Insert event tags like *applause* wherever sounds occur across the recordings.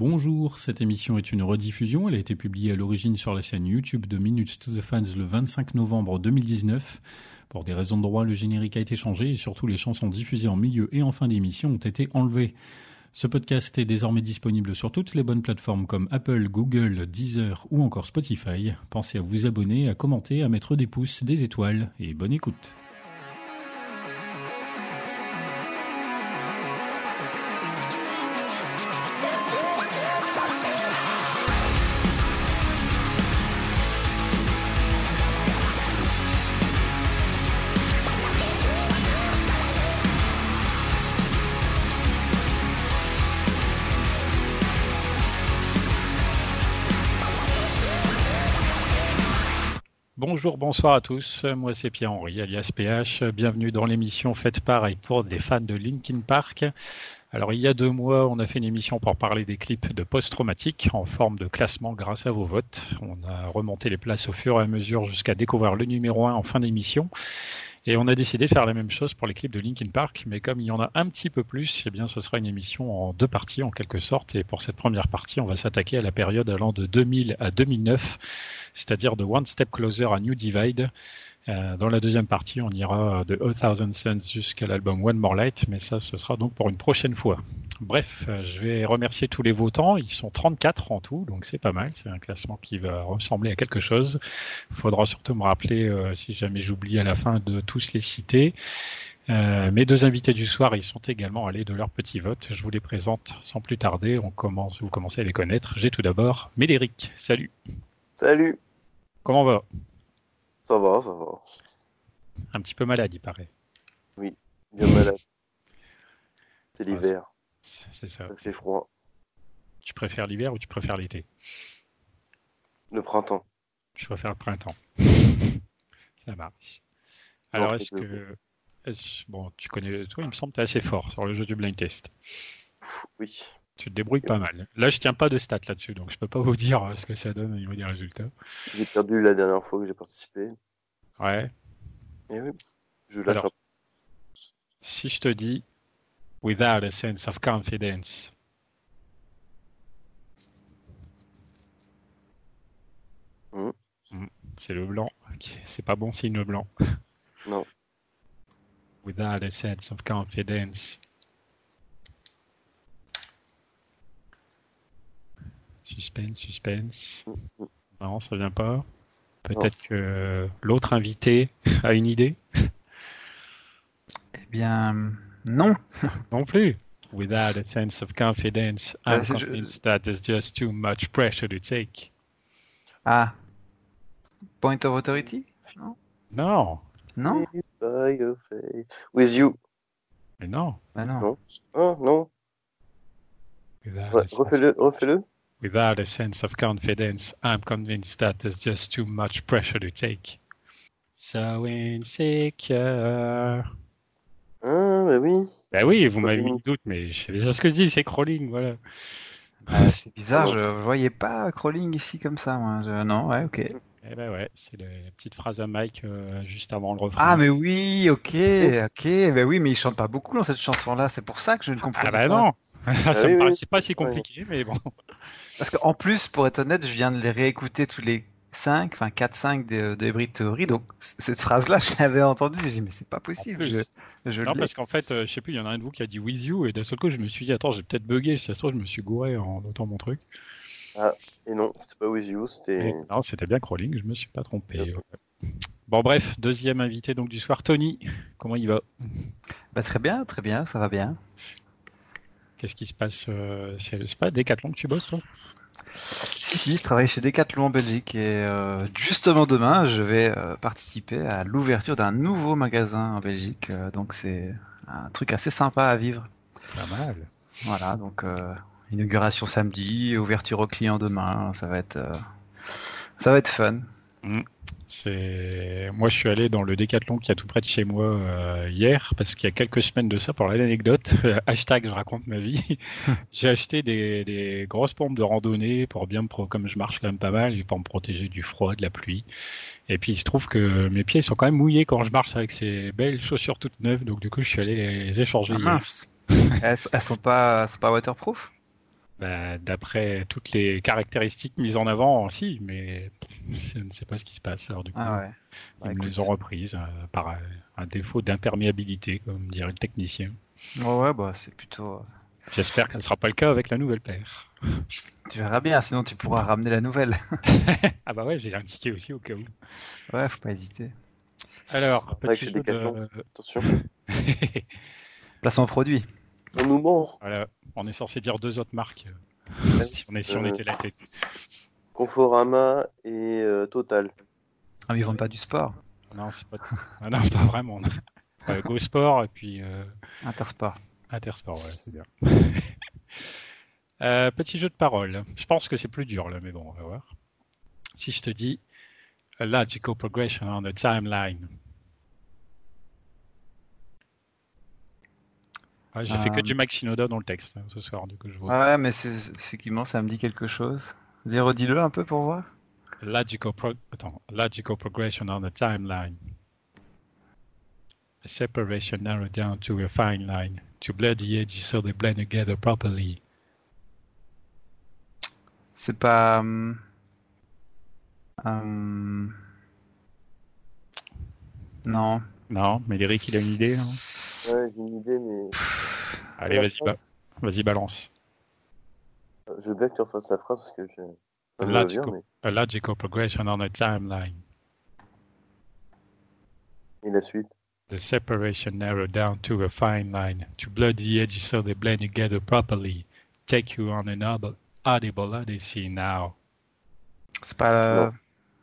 Bonjour, cette émission est une rediffusion. Elle a été publiée à l'origine sur la chaîne YouTube de Minutes to the Fans le 25 novembre 2019. Pour des raisons de droit, le générique a été changé et surtout les chansons diffusées en milieu et en fin d'émission ont été enlevées. Ce podcast est désormais disponible sur toutes les bonnes plateformes comme Apple, Google, Deezer ou encore Spotify. Pensez à vous abonner, à commenter, à mettre des pouces, des étoiles et bonne écoute. Bonjour, bonsoir à tous. Moi, c'est Pierre-Henri, alias PH. Bienvenue dans l'émission faite pareil pour des fans de Linkin Park. Alors, il y a deux mois, on a fait une émission pour parler des clips de post-traumatique en forme de classement grâce à vos votes. On a remonté les places au fur et à mesure jusqu'à découvrir le numéro 1 en fin d'émission. Et on a décidé de faire la même chose pour les clips de Linkin Park, mais comme il y en a un petit peu plus, eh bien, ce sera une émission en deux parties en quelque sorte. Et pour cette première partie, on va s'attaquer à la période allant de 2000 à 2009, c'est-à-dire de One Step Closer à New Divide. Euh, dans la deuxième partie, on ira de A Thousand Suns jusqu'à l'album One More Light, mais ça, ce sera donc pour une prochaine fois. Bref, euh, je vais remercier tous les votants. Ils sont 34 en tout, donc c'est pas mal. C'est un classement qui va ressembler à quelque chose. Il faudra surtout me rappeler, euh, si jamais j'oublie à la fin, de tous les citer. mes deux invités du soir, ils sont également allés de leur petit vote. Je vous les présente sans plus tarder. On commence, vous commencez à les connaître. J'ai tout d'abord Médéric. Salut. Salut. Comment va? Ça va, ça va. Un petit peu malade, il paraît. Oui, bien malade. C'est l'hiver. C'est ça. Il fait froid. Tu préfères l'hiver ou tu préfères l'été? Le printemps. Je préfère le printemps. ça marche. Alors, est-ce que. bon, tu connais. Toi, il me semble que tu es assez fort sur le jeu du blind test. Oui. Tu te débrouilles pas mal. Là, je tiens pas de stats là-dessus, donc je peux pas vous dire ce que ça donne au niveau des résultats. J'ai perdu la dernière fois que j'ai participé. Ouais. Et oui. Je lâche Alors, Si je te dis without a sense of confidence. Mm. Mm. C'est le blanc. C'est pas bon signe le blanc. Non. *laughs* Without a sense of confidence. Suspense, suspense. Mm, Non, ça vient pas. Peut-être que l'autre invité *laughs* a une idée. Eh bien, non. *laughs* non plus. Without a sense of confidence, I'm je- convinced that there's just too much pressure to take. Ah. Point of authority? Non Non, Non? By your face. With you. mais non. Bah non. Non. Oh, non. Refais-le, refais-le. Without a sense of confidence, I'm convinced that there's just too much pressure to take. So insecure. Ah, bah oui. Ben oui, vous m'avez mis Crawling. le doute, mais je sais déjà ce que je dis, c'est crawling, voilà. Bah, c'est bizarre, je voyais pas crawling ici comme ça. Moi. Je- Non, ouais, ok. Eh ben ouais, c'est la petite phrase à Mike euh, juste avant le refrain. Ah, mais oui, ok, ok. Bah oui, mais il chante pas beaucoup dans cette chanson-là. C'est pour ça que je ne comprends Ah pas. bah non *laughs* Ça oui, me oui. paraissait pas si compliqué, mais bon. Parce qu'en plus, pour être honnête, je viens de les réécouter tous les 5, enfin 4-5 de, de Hybrid Theory. Donc, cette phrase-là, je l'avais entendue. J'ai dit, mais c'est pas possible. Je, je Non, parce qu'en fait, euh, je sais plus, il y en a un de vous qui a dit with you, et d'un seul coup, je me suis dit, attends, j'ai peut-être bugué, si ça se trouve, je me suis gouré en notant mon truc. Et non, c'était pas with you, c'était. Non, c'était bien crawling, je me suis pas trompé. Bon, bref, deuxième invité donc du soir, Tony. Comment il va? Bah, très bien, très bien, ça va bien. Qu'est-ce qui se passe euh, C'est c'est pas Decathlon que tu bosses, toi? Si, si, je travaille chez Decathlon en Belgique et euh, justement demain, je vais euh, participer à l'ouverture d'un nouveau magasin en Belgique. euh, donc c'est un truc assez sympa à vivre. Pas mal. Voilà, donc euh, inauguration samedi, ouverture aux clients demain. Ça va être, euh, ça va être fun. C'est moi, je suis allé dans le Décathlon qui est tout près de chez moi euh, hier parce qu'il y a quelques semaines de ça pour l'anecdote. *laughs* Hashtag je raconte ma vie. *laughs* J'ai acheté des, des grosses pompes de randonnée pour bien me pro comme je marche quand même pas mal et pour me protéger du froid, de la pluie. Et puis il se trouve que mes pieds sont quand même mouillés quand je marche avec ces belles chaussures toutes neuves. Donc du coup, je suis allé les échanger. Ah, mince. *laughs* elles, elles sont pas, elles sont pas waterproof? Bah, D'après toutes les caractéristiques mises en avant, si, mais je ne sais pas ce qui se passe. Alors, du coup, Ah ouais. ils Bah, écoute. les ont reprises euh, par un, un défaut d'imperméabilité, comme dirait le technicien. Ouais, ouais, bah c'est plutôt. euh, J'espère que ce ne sera pas le cas avec la nouvelle paire. Tu verras bien, sinon tu pourras ramener la nouvelle. *laughs* Ah bah ouais, j'ai indiqué aussi au cas où. Ouais, faut pas hésiter. Alors, petit de... Attention, *laughs* Placement produit. On nous ment. voilà, on est censé dire deux autres marques si on, est, si on Euh, était la tête. Conforama et euh, Total. Ah, mais ils vendent pas du sport. Non, c'est pas... ah non, pas vraiment. Euh, Go Sport et puis euh, Intersport. Intersport, ouais, c'est bien. *laughs* Euh, petit jeu de parole. Je pense que c'est plus dur là, mais bon, on va voir. Si je te dis a logical progression on the timeline. J'ai fait que Euh. du Mike Shinoda dans le texte hein, ce soir, du coup je vois. Ouais, mais c'est effectivement, ça me dit quelque chose. Zéro, dis-le un peu pour voir. Logical, pro- Attends, logical progression on the timeline. A separation narrowed down to a fine line. To blur the edges so they blend together properly. C'est pas. hum, hum, Non. Non, mais Eric, il a une idée. hein. Ouais, j'ai une idée, mais Allez, vas-y, ba- vas-y, balance. je veux bien que tu refasses la phrase parce que je. Revient, tu mais... A logical progression on a timeline. Et la suite The separation narrowed down to a fine line. To blur the edges so they blend together properly. Take you on an audible, audible odyssey now. C'est pas. Non.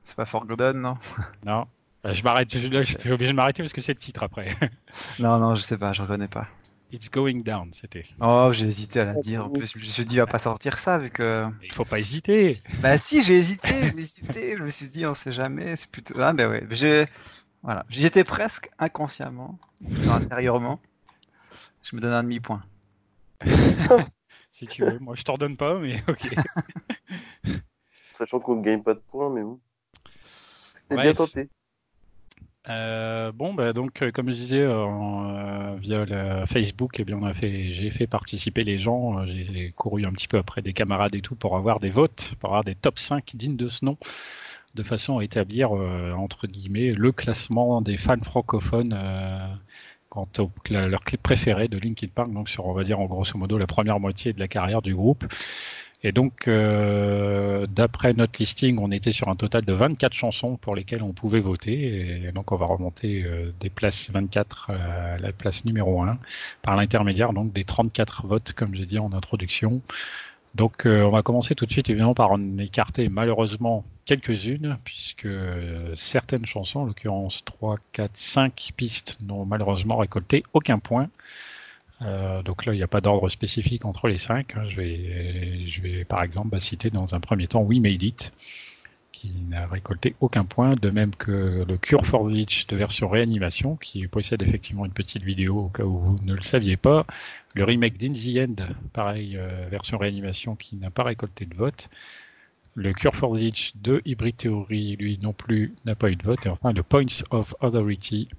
C'est pas Forgotten, non? Non Euh, Je m'arrête, je, là, je suis obligé de m'arrêter parce que c'est le titre après. *laughs* Non, non, je sais pas, je reconnais pas. It's going down, c'était. Oh, j'ai hésité à la dire. En plus, je me suis dit, il va pas sortir ça vu que. Il faut pas hésiter. Bah si, j'ai hésité, j'ai hésité. Je me suis dit, on sait jamais. C'est plutôt. Ah ben ouais, j'ai. Voilà, j'y étais presque inconsciemment, intérieurement. Je me donne un demi-point. *laughs* Si tu veux, moi je t'en donne pas, mais *laughs* ok. Sachant qu'on ne gagne pas de points, mais bon. C'était Ouais. bien tenté. Euh, bon, bah, donc, euh, comme je disais, euh, euh, via le Facebook, eh bien, on a fait, j'ai fait participer les gens. J'ai couru un petit peu après des camarades et tout pour avoir des votes, pour avoir des top 5 dignes de ce nom, de façon à établir, entre guillemets, le classement des fans francophones quant au leur clip préféré de Linkin Park, donc sur, on va dire, en grosso modo, la première moitié de la carrière du groupe. Et donc, euh, d'après notre listing, on était sur un total de 24 chansons pour lesquelles on pouvait voter. Et donc, on va remonter euh, des places 24 à la place numéro 1 par l'intermédiaire donc des 34 votes, comme j'ai dit en introduction. Donc, euh, on va commencer tout de suite, évidemment, par en écarter malheureusement quelques-unes, puisque euh, certaines chansons, en l'occurrence 3, 4, 5 pistes, n'ont malheureusement récolté aucun point. Euh, donc là, il n'y a pas d'ordre spécifique entre les cinq. Je vais, je vais par exemple bah, citer dans un premier temps We Made It, qui n'a récolté aucun point, de même que le Cure for de version réanimation, qui possède effectivement une petite vidéo au cas où vous ne le saviez pas. Le remake d'In the End, pareil, euh, version réanimation, qui n'a pas récolté de vote. Le Cure for de Hybrid Theory, lui non plus, n'a pas eu de vote. Et enfin, le Points of Authority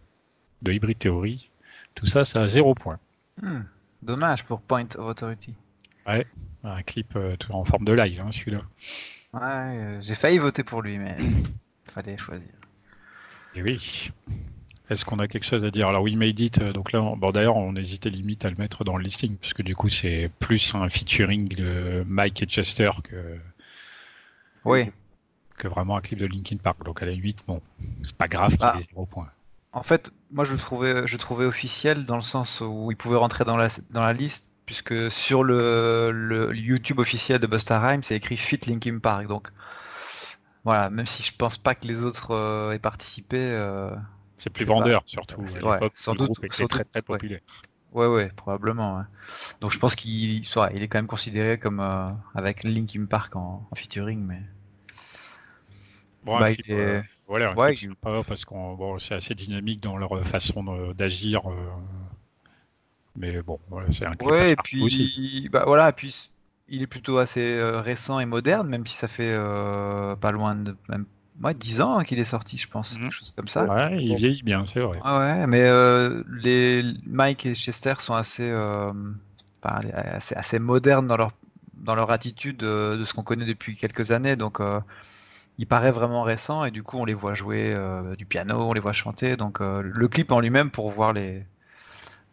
de Hybrid Theory, tout ça, ça a zéro point. Hmm, Dommage pour Point of Authority. Un clip euh, tout en forme de live, hein, celui-là. Ouais, euh, j'ai failli voter pour lui, mais *coughs* fallait choisir. Et oui. Est-ce qu'on a quelque chose à dire? Alors, We Made It, euh, donc là, on- bon, d'ailleurs, on hésitait limite à le mettre dans le listing, parce que du coup, c'est plus un featuring de Mike et Chester que, Oui, que vraiment un clip de Linkin Park. Donc, à la 8, bon, c'est pas grave qu'il Ah. ait zéro point. En fait, moi je le trouvais, je le trouvais officiel dans le sens où il pouvait rentrer dans la, dans la liste, puisque sur le, le YouTube officiel de Busta Rhymes, c'est écrit Fit Linkin Park. Donc voilà, même si je pense pas que les autres euh, aient participé, euh, C'est plus pas. vendeur, surtout. Ouais, sans doute- groupe était sans très, doute, très populaire. ouais, ouais, probablement. ouais. Donc je pense qu'il il est quand même considéré comme euh, avec Linkin Park en, en featuring, mais Bon, Bah, il est- euh, voilà, ouais, clip il- parce qu'on bon, c'est assez dynamique dans leur façon d'agir. euh, Mais bon, voilà, c'est un clip Ouais, et puis, aussi. bah voilà, puis il est plutôt assez euh, récent et moderne, même si ça fait euh, pas loin de même ouais, 10 ans hein, qu'il est sorti, je pense, Mhm. quelque chose comme ça. Ouais, il vieillit bien, c'est vrai. Ouais, ouais, mais euh, les Mike et Chester sont assez, euh, enfin, assez, assez modernes dans leur dans leur attitude de, de ce qu'on connaît depuis quelques années. Donc, euh, il paraît vraiment récent et du coup, on les voit jouer euh, du piano, on les voit chanter. Donc, euh, le clip en lui-même pour voir les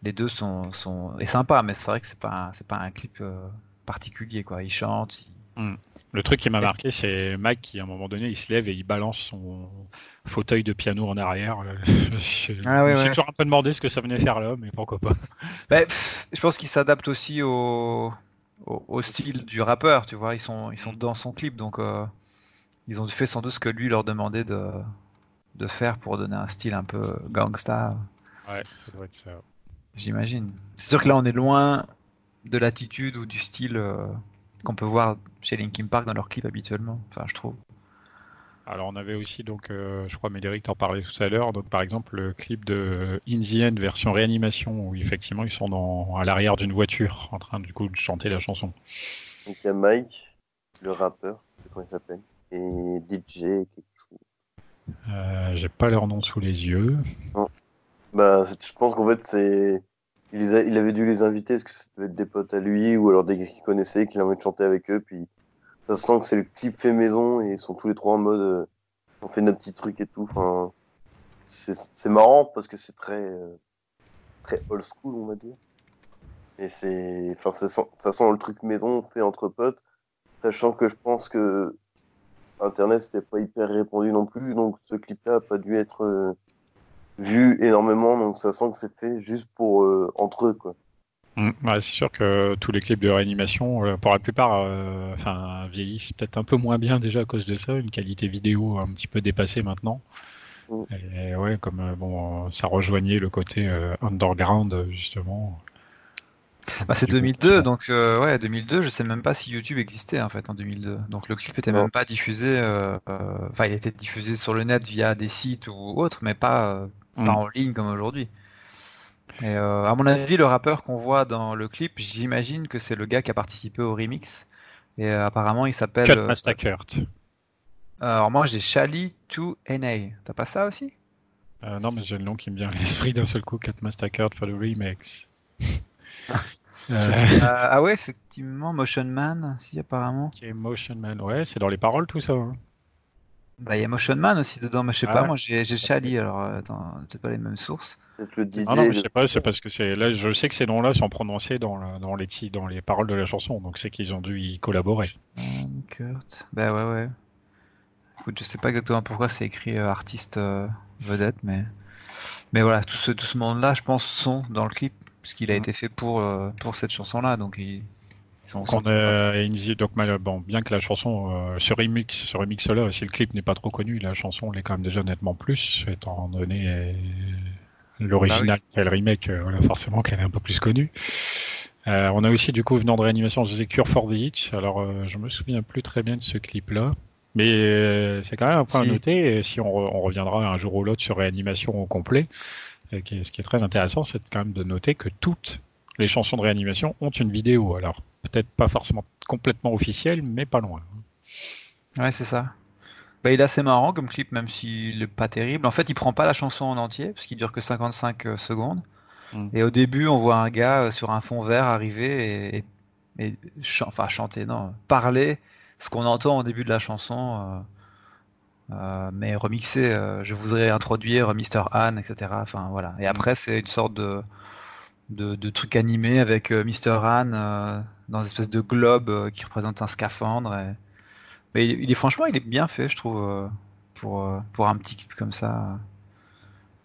les deux sont, sont est sympa, mais c'est vrai que c'est pas un- c'est pas un clip euh, particulier quoi. Ils chantent. ils- Le truc qui m'a marqué, c'est Mac qui, à un moment donné, il se lève et il balance son fauteuil de piano en arrière. *laughs* je Ah ouais. toujours un peu demandé ce que ça venait faire là, mais pourquoi pas. *laughs* Pff, je pense qu'ils s'adaptent aussi au, au, au style du rappeur, tu vois. Ils sont, ils sont dans son clip, donc euh, ils ont fait sans doute ce que lui leur demandait de, de faire pour donner un style un peu gangsta, Ouais, ça doit être ça. j'imagine. C'est sûr que là, on est loin de l'attitude ou du style euh, qu'on peut voir chez Linkin Park dans leurs clips habituellement, enfin, je trouve. Alors on avait aussi donc, euh, je crois Médéric t'en parlait tout à l'heure, donc par exemple le clip de In the End version réanimation où effectivement ils sont dans, à l'arrière d'une voiture en train du coup de chanter la chanson. Donc il y a Mike, le rappeur, comment il s'appelle, et DJ quelque chose. Euh, J'ai pas leur nom sous les yeux. Bah, c'est- je pense qu'en fait, c'est. Il, a- il avait dû les inviter parce que ça devait être des potes à lui ou alors des gars qu'il connaissait, qu'il a envie de chanter avec eux. Puis ça se sent que c'est le clip fait maison et ils sont tous les trois en mode. euh, on fait notre petit truc et tout. Enfin, c'est c'est marrant parce que c'est très. euh, très old school, on va dire. Et c'est. Enfin, ça sent, ça sent le truc maison fait entre potes, sachant que je pense que. Internet, c'était pas hyper répandu non plus, donc ce clip-là a pas dû être. euh, vu énormément, donc ça sent que c'est fait juste pour euh, entre eux, quoi. Mm. Ouais, c'est sûr que tous les clips de réanimation, euh, pour la plupart, euh, enfin, vieillissent peut-être un peu moins bien déjà à cause de ça, une qualité vidéo un petit peu dépassée maintenant. Mm. Et ouais, comme bon, ça rejoignait le côté underground justement. Bah, c'est Du coup, 2002, ça- donc euh, ouais, 2002, je sais même pas si YouTube existait en fait en 2002. Donc le clip était même pas diffusé, euh, euh, enfin il était diffusé sur le net via des sites ou autres, mais pas, euh, pas Mm. en ligne comme aujourd'hui. Et à mon avis, le rappeur qu'on voit dans le clip, j'imagine que c'est le gars qui a participé au remix. Et apparemment, il s'appelle. Cut Kurt. alors moi, j'ai Chali 2NA. T'as pas ça aussi? Euh, non, mais j'ai le nom qui me vient à l'esprit d'un seul coup, Master Kurt for the remix. *laughs* Euh, Euh, Ah ouais, effectivement, Motion Man, si apparemment. qui est Motion Man, ouais, c'est dans les paroles tout ça. hein. Bah, il y a Motion Man aussi dedans, mais je sais Ah pas, ouais. moi j'ai Chali, alors euh, attends, peut-être pas les mêmes sources. Peut-être le DJ. Ah non, mais je sais pas, c'est parce que c'est là, je sais que ces noms-là sont prononcés dans, dans les dans les paroles de la chanson, donc c'est qu'ils ont dû y collaborer. Kurt. Bah ouais, ouais. Écoute, je sais pas exactement pourquoi c'est écrit euh, artiste euh, vedette, mais mais voilà, tout ce tout ce monde-là, je pense, sont dans le clip, puisqu'il a Mhm. été fait pour euh, pour cette chanson-là, donc ils, ils sont. Donc, on a Inzi- donc bon, bien que la chanson, euh, ce remix, ce remix-là, si le clip n'est pas trop connu, la chanson l'est quand même déjà nettement plus, étant donné euh, l'original et le remake, euh, voilà, forcément qu'elle est un peu plus connue. Euh, on a aussi du coup venant de réanimation, je disais Cure for the Itch. Alors euh, je me souviens plus très bien de ce clip-là, mais euh, c'est quand même un point Si. à noter. Et si on, re- on reviendra un jour ou l'autre sur réanimation au complet, euh, qui est- ce qui est très intéressant, c'est quand même de noter que toutes les chansons de réanimation ont une vidéo. Alors peut-être pas forcément complètement officielle, mais pas loin. Ouais, c'est ça. Bah, il est assez marrant comme clip, même s'il est pas terrible. En fait, il prend pas la chanson en entier, parce qu'il dure que 55 euh, secondes. Mm. Et au début, on voit un gars euh, sur un fond vert arriver et, et, et chan- enfin chanter, non, parler ce qu'on entend au début de la chanson, euh, mais remixé. euh, je voudrais introduire Mr. Han, etc. Enfin voilà. Et après, c'est une sorte de de, de truc animé avec euh, Mr. Han dans une espèce de globe qui représente un scaphandre. et- Mais il, il est franchement, il est bien fait, je trouve, pour, pour un petit clip comme ça,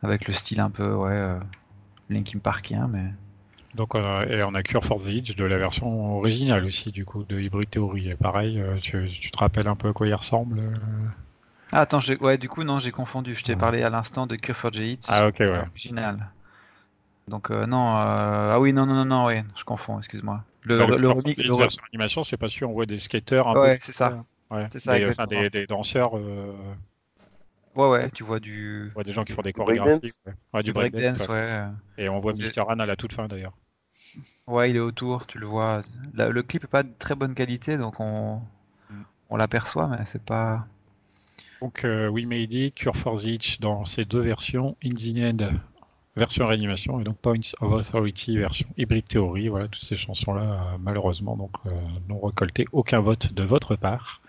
avec le style un peu, ouais, Linkin Parkien, mais. Donc et on a Cure for the Itch de la version originale aussi du coup de Hybrid Theory. Et pareil, tu, tu te rappelles un peu à quoi il ressemble Ah, attends, ouais, du coup, non, j'ai confondu. Je t'ai Ouais. parlé à l'instant de Cure for J Ah ok ouais. original. Donc, euh, non, euh, ah oui, non, non, non, non, ouais, je confonds, excuse-moi. Le, Enfin, le, le remix- le- version animation, c'est pas sûr, on voit des skateurs un Ouais, peu. c'est ça. Ouais. C'est ça, Des- enfin, des, des danseurs, euh, Ouais, ouais, tu vois du, on voit des gens qui font des chorégraphies. breakdance. Ouais. Ouais, du du breakdance. breakdance, ouais. ouais. Et on voit Mr. Han à la toute fin d'ailleurs. Ouais, il est autour, tu le vois. La- le clip est pas de très bonne qualité, donc on, Mm. on l'aperçoit, mais c'est pas. Donc euh, We Made It, Cure for the Itch dans ces deux versions, In the End version réanimation, et donc Points of Authority, version Hybrid Theory. Voilà, toutes ces chansons-là, euh, malheureusement, donc euh, n'ont récolté aucun vote de votre part.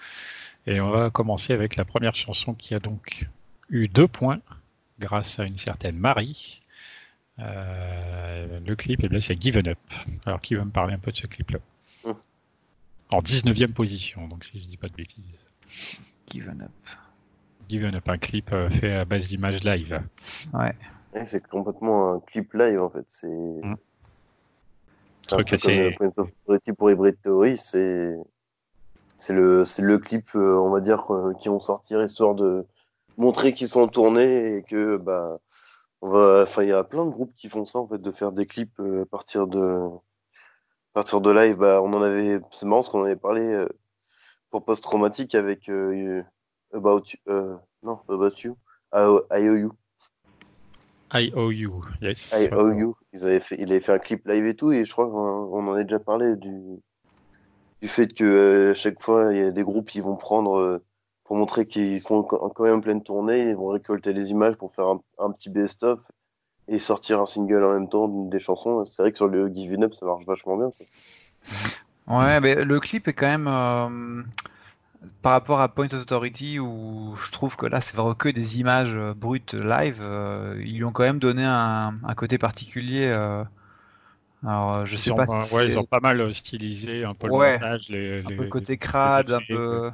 Et on va commencer avec la première chanson qui a donc eu deux points grâce à une certaine Marie. Euh, le clip, eh bien, c'est Given Up. Alors, qui va me parler un peu de ce clip-là Mm. En 19e position, donc si je dis pas de bêtises. Given up. Given Up, un clip euh, fait à base d'images live. Ouais. Ouais, c'est complètement un clip live en fait. C'est un Truc assez- comme, euh, Point of Authority pour Hybrid Theory. C'est c'est le c'est le clip euh, on va dire euh, qui vont sortir histoire de montrer qu'ils sont en tournée et que bah on va enfin il y a plein de groupes qui font ça en fait de faire des clips euh, à partir de à partir de live. Bah on en avait c'est marrant parce qu'on en avait parlé euh, pour Post Traumatique avec euh, About You, euh, non About You IOU IOU, yes. IOU. Ils avaient fait, il avait fait un clip live et tout, et je crois qu'on on en a déjà parlé du, du fait que euh, à chaque fois, il y a des groupes qui vont prendre, euh, pour montrer qu'ils font quand quand même pleine tournée, ils vont récolter les images pour faire un, un petit best-of et sortir un single en même temps des chansons. C'est vrai que sur le Give It Up, ça marche vachement bien. quoi. Ouais, mais le clip est quand même euh, par rapport à Point of Authority où je trouve que là c'est vraiment que des images euh, brutes live. euh, ils lui ont quand même donné un, un côté particulier. euh, alors je Ils sais ont, pas si ouais, ils ont pas mal stylisé un peu le Ouais, montage, les, un les- peu le côté crade, un peu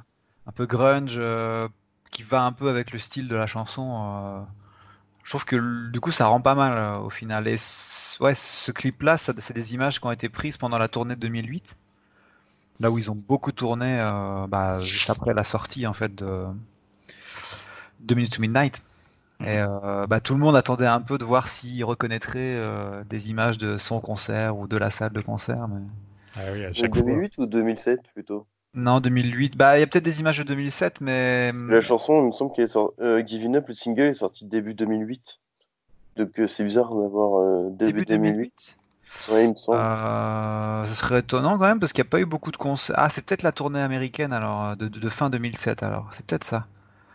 un peu grunge, euh, qui va un peu avec le style de la chanson. Je trouve que du coup ça rend pas mal au final. Et ouais, ce clip-là, c'est des images qui ont été prises pendant la tournée de 2008. Là où ils ont beaucoup tourné euh, bah, juste après la sortie en fait de 2 Minutes to Midnight. Et euh, bah, tout le monde attendait un peu de voir s'ils reconnaîtraient euh, des images de son concert ou de la salle de concert. Mais... Ah oui, à C'est chaque fois. 2008 ou 2007 plutôt? Non, 2008. Bah, il y a peut-être des images de 2007, mais La chanson, il me semble qu'elle est sortie, euh, Give It Up, le single est sorti début 2008. Donc c'est bizarre d'avoir euh, début, début 2008. 2008. Ouais, il me semble. Euh, ce serait étonnant quand même parce qu'il n'y a pas eu beaucoup de concerts. Ah, c'est peut-être la tournée américaine alors de, de- de fin 2007 alors. C'est peut-être ça.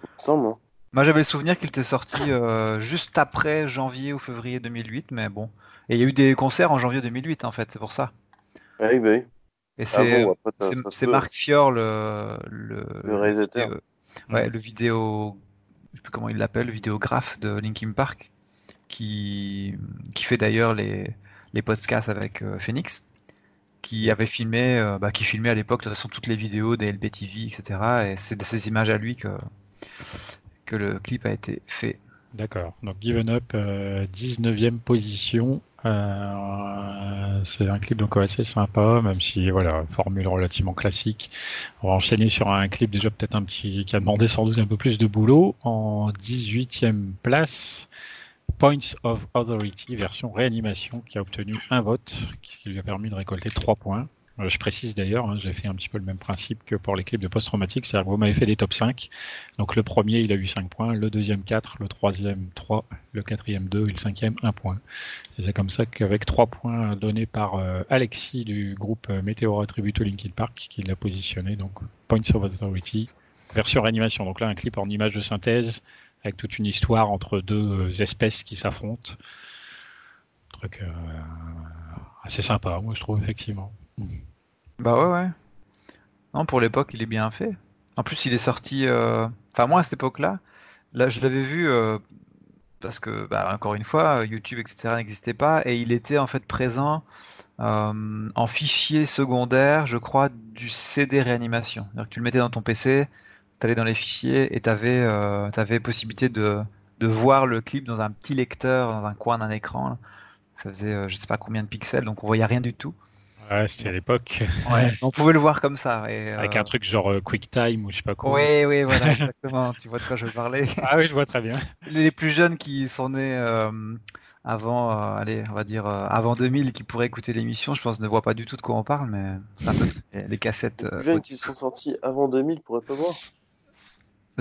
Il me semble. hein. Moi, j'avais le souvenir qu'il était sorti euh, juste après janvier ou février 2008, mais bon. Et il y a eu des concerts en janvier 2008 en fait, c'est pour ça. Ah oui, bah oui. Et Ah c'est bon, c'est peut. Marc Fior le le, Le réalisateur. ouais, le vidéo, je sais plus comment il l'appelle, le vidéographe de Linkin Park, qui qui fait d'ailleurs les les podcasts avec euh, Phoenix, qui avait filmé, euh, bah, qui filmait à l'époque de toute façon toutes les vidéos des LBTV, etc. Et c'est de ces images à lui que que le clip a été fait. D'accord. Donc Given Up, euh, 19e position. Euh, c'est un clip donc assez sympa, même si voilà, formule relativement classique. On va enchaîner sur un clip déjà peut-être un petit qui a demandé sans doute un peu plus de boulot. En 18e place, Points of Authority, version réanimation, qui a obtenu un vote, qui lui a permis de récolter trois points. Euh, je précise d'ailleurs, hein, j'ai fait un petit peu le même principe que pour les clips de post-traumatique, c'est-à-dire que vous m'avez fait des top 5. Donc le premier, il a eu 5 points, le deuxième 4, le troisième 3, le quatrième 2 et le cinquième 1 point. Et c'est comme ça qu'avec 3 points donnés par euh, Alexis du groupe euh, Météora Tribute Linkin Park, qui l'a positionné, donc Points of Authority, version réanimation. Donc là, un clip en image de synthèse, avec toute une histoire entre deux euh, espèces qui s'affrontent. Truc euh, assez sympa, moi je trouve, effectivement. Bah ouais, ouais. Non, pour l'époque, il est bien fait. En plus, il est sorti. euh, Enfin, moi, à cette époque-là, là, je l'avais vu parce que, bah, encore une fois, YouTube, etc. n'existait pas et il était en fait présent en fichier secondaire, je crois, du CD réanimation. Que tu le mettais dans ton PC, tu allais dans les fichiers et tu avais, possibilité de, de voir le clip dans un petit lecteur, dans un coin d'un écran. là. Ça faisait, euh, je sais pas combien de pixels, donc on voyait rien du tout. Ouais, c'était à l'époque, *laughs* Ouais, on pouvait le voir comme ça. Et, avec euh, un truc genre euh, QuickTime ou je sais pas quoi. Oui, oui, voilà, exactement. tu vois de quoi je veux parler. *laughs* Ah oui, je vois très bien. *laughs* Les plus jeunes qui sont nés euh, avant, euh, allez, on va dire euh, avant 2000, qui pourraient écouter l'émission, je pense, ne voient pas du tout de quoi on parle, mais c'est un peu les, cassettes. Les euh, jeunes qui sont sortis avant 2000 pourraient pas voir.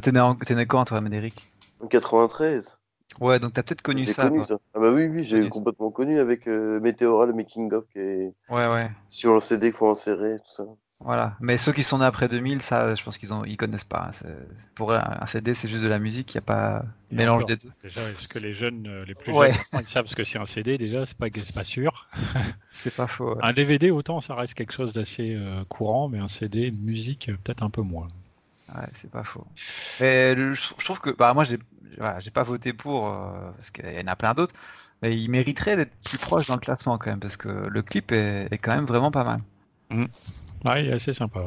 T'es né, en- né quand, toi, Médéric? En 93. Ouais, donc t'as peut-être connu ça. connu toi. ça. Ah bah oui, oui, j'ai ça. complètement connu avec euh, Météora, le making of qui est Ouais, ouais. sur le CD qu'il faut insérer, tout ça. Voilà. Mais ceux qui sont nés après 2000, ça, je pense qu'ils ont, ils connaissent pas. hein. Pour un CD, c'est juste de la musique. Il n'y a pas Et mélange encore, des deux. Déjà, est-ce que les jeunes, euh, les plus Ouais. jeunes, ils savent ce que c'est un CD Déjà, c'est pas, c'est pas sûr. *laughs* C'est pas faux. ouais. Un DVD, autant, ça reste quelque chose d'assez euh, courant, mais un CD, musique, peut-être un peu moins. Ouais, c'est pas faux. Et le- je trouve que, bah, moi, j'ai, voilà, j'ai pas voté pour euh, parce qu'il y en a plein d'autres, mais il mériterait d'être plus proche dans le classement quand même parce que le clip est, est quand même vraiment pas mal. Ouais, il est assez sympa.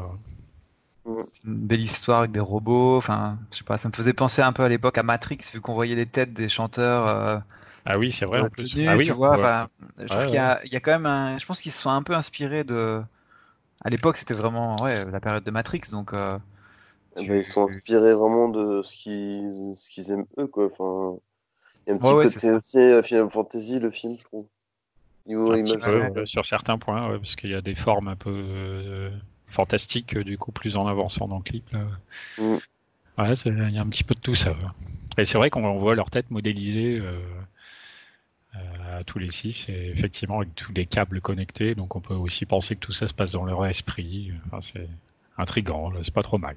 C'est une belle histoire avec des robots. Enfin, je sais pas, ça me faisait penser un peu à l'époque à Matrix vu qu'on voyait les têtes des chanteurs. euh, Ah oui, c'est vrai, en plus. tenus, ah oui, tu vois. ouais. Je trouve qu'il y a, il y a quand même un. Je pense qu'ils se sont un peu inspirés de. À l'époque, c'était vraiment ouais, la période de Matrix, donc. euh, tu- ils sont inspirés vraiment de ce qu'ils ce qu'ils aiment eux, quoi. Enfin, il y a un petit Ouais, côté aussi euh, Final Fantasy, le film, je trouve. Niveau Un petit image. peu, sur certains points, ouais, parce qu'il y a des formes un peu euh, fantastiques, du coup, plus en avançant dans le clip. Là. Mm. Ouais, il y a un petit peu de tout ça. ouais. Et c'est vrai qu'on voit leur tête modélisée euh, euh, à tous les six, et effectivement, avec tous les câbles connectés, donc on peut aussi penser que tout ça se passe dans leur esprit. Enfin, c'est intriguant, là, c'est pas trop mal.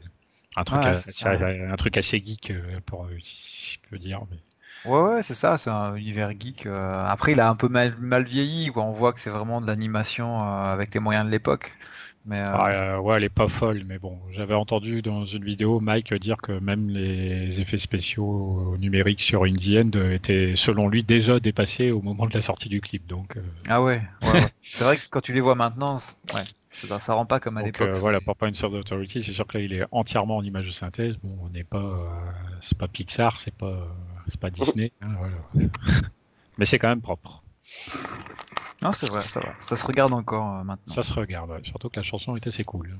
Un truc, Ouais, assez, c'est ça. un truc assez geek, euh, pour, si je peux dire. Mais... Ouais, ouais, c'est ça, c'est un univers geek. euh. Après, il a un peu mal, mal vieilli, quoi. On voit que c'est vraiment de l'animation euh, avec les moyens de l'époque. Mais euh, Ah, euh, ouais, elle est pas folle, mais bon, j'avais entendu dans une vidéo Mike dire que même les effets spéciaux numériques sur In The End étaient, selon lui, déjà dépassés au moment de la sortie du clip. Donc, euh, ah ouais, ouais, ouais. *laughs* c'est vrai que quand tu les vois maintenant, ouais, ça, ça rend pas comme à l'époque. euh, voilà, pour pas une source d'autority, c'est sûr que là, il est entièrement en image de synthèse. Bon, on n'est pas, euh, c'est pas Pixar, c'est pas, c'est pas Disney, hein, voilà. *laughs* mais c'est quand même propre. Non, c'est vrai, ça va. Ça se regarde encore euh, maintenant. Ça se regarde, ouais. surtout que la chanson est assez cool.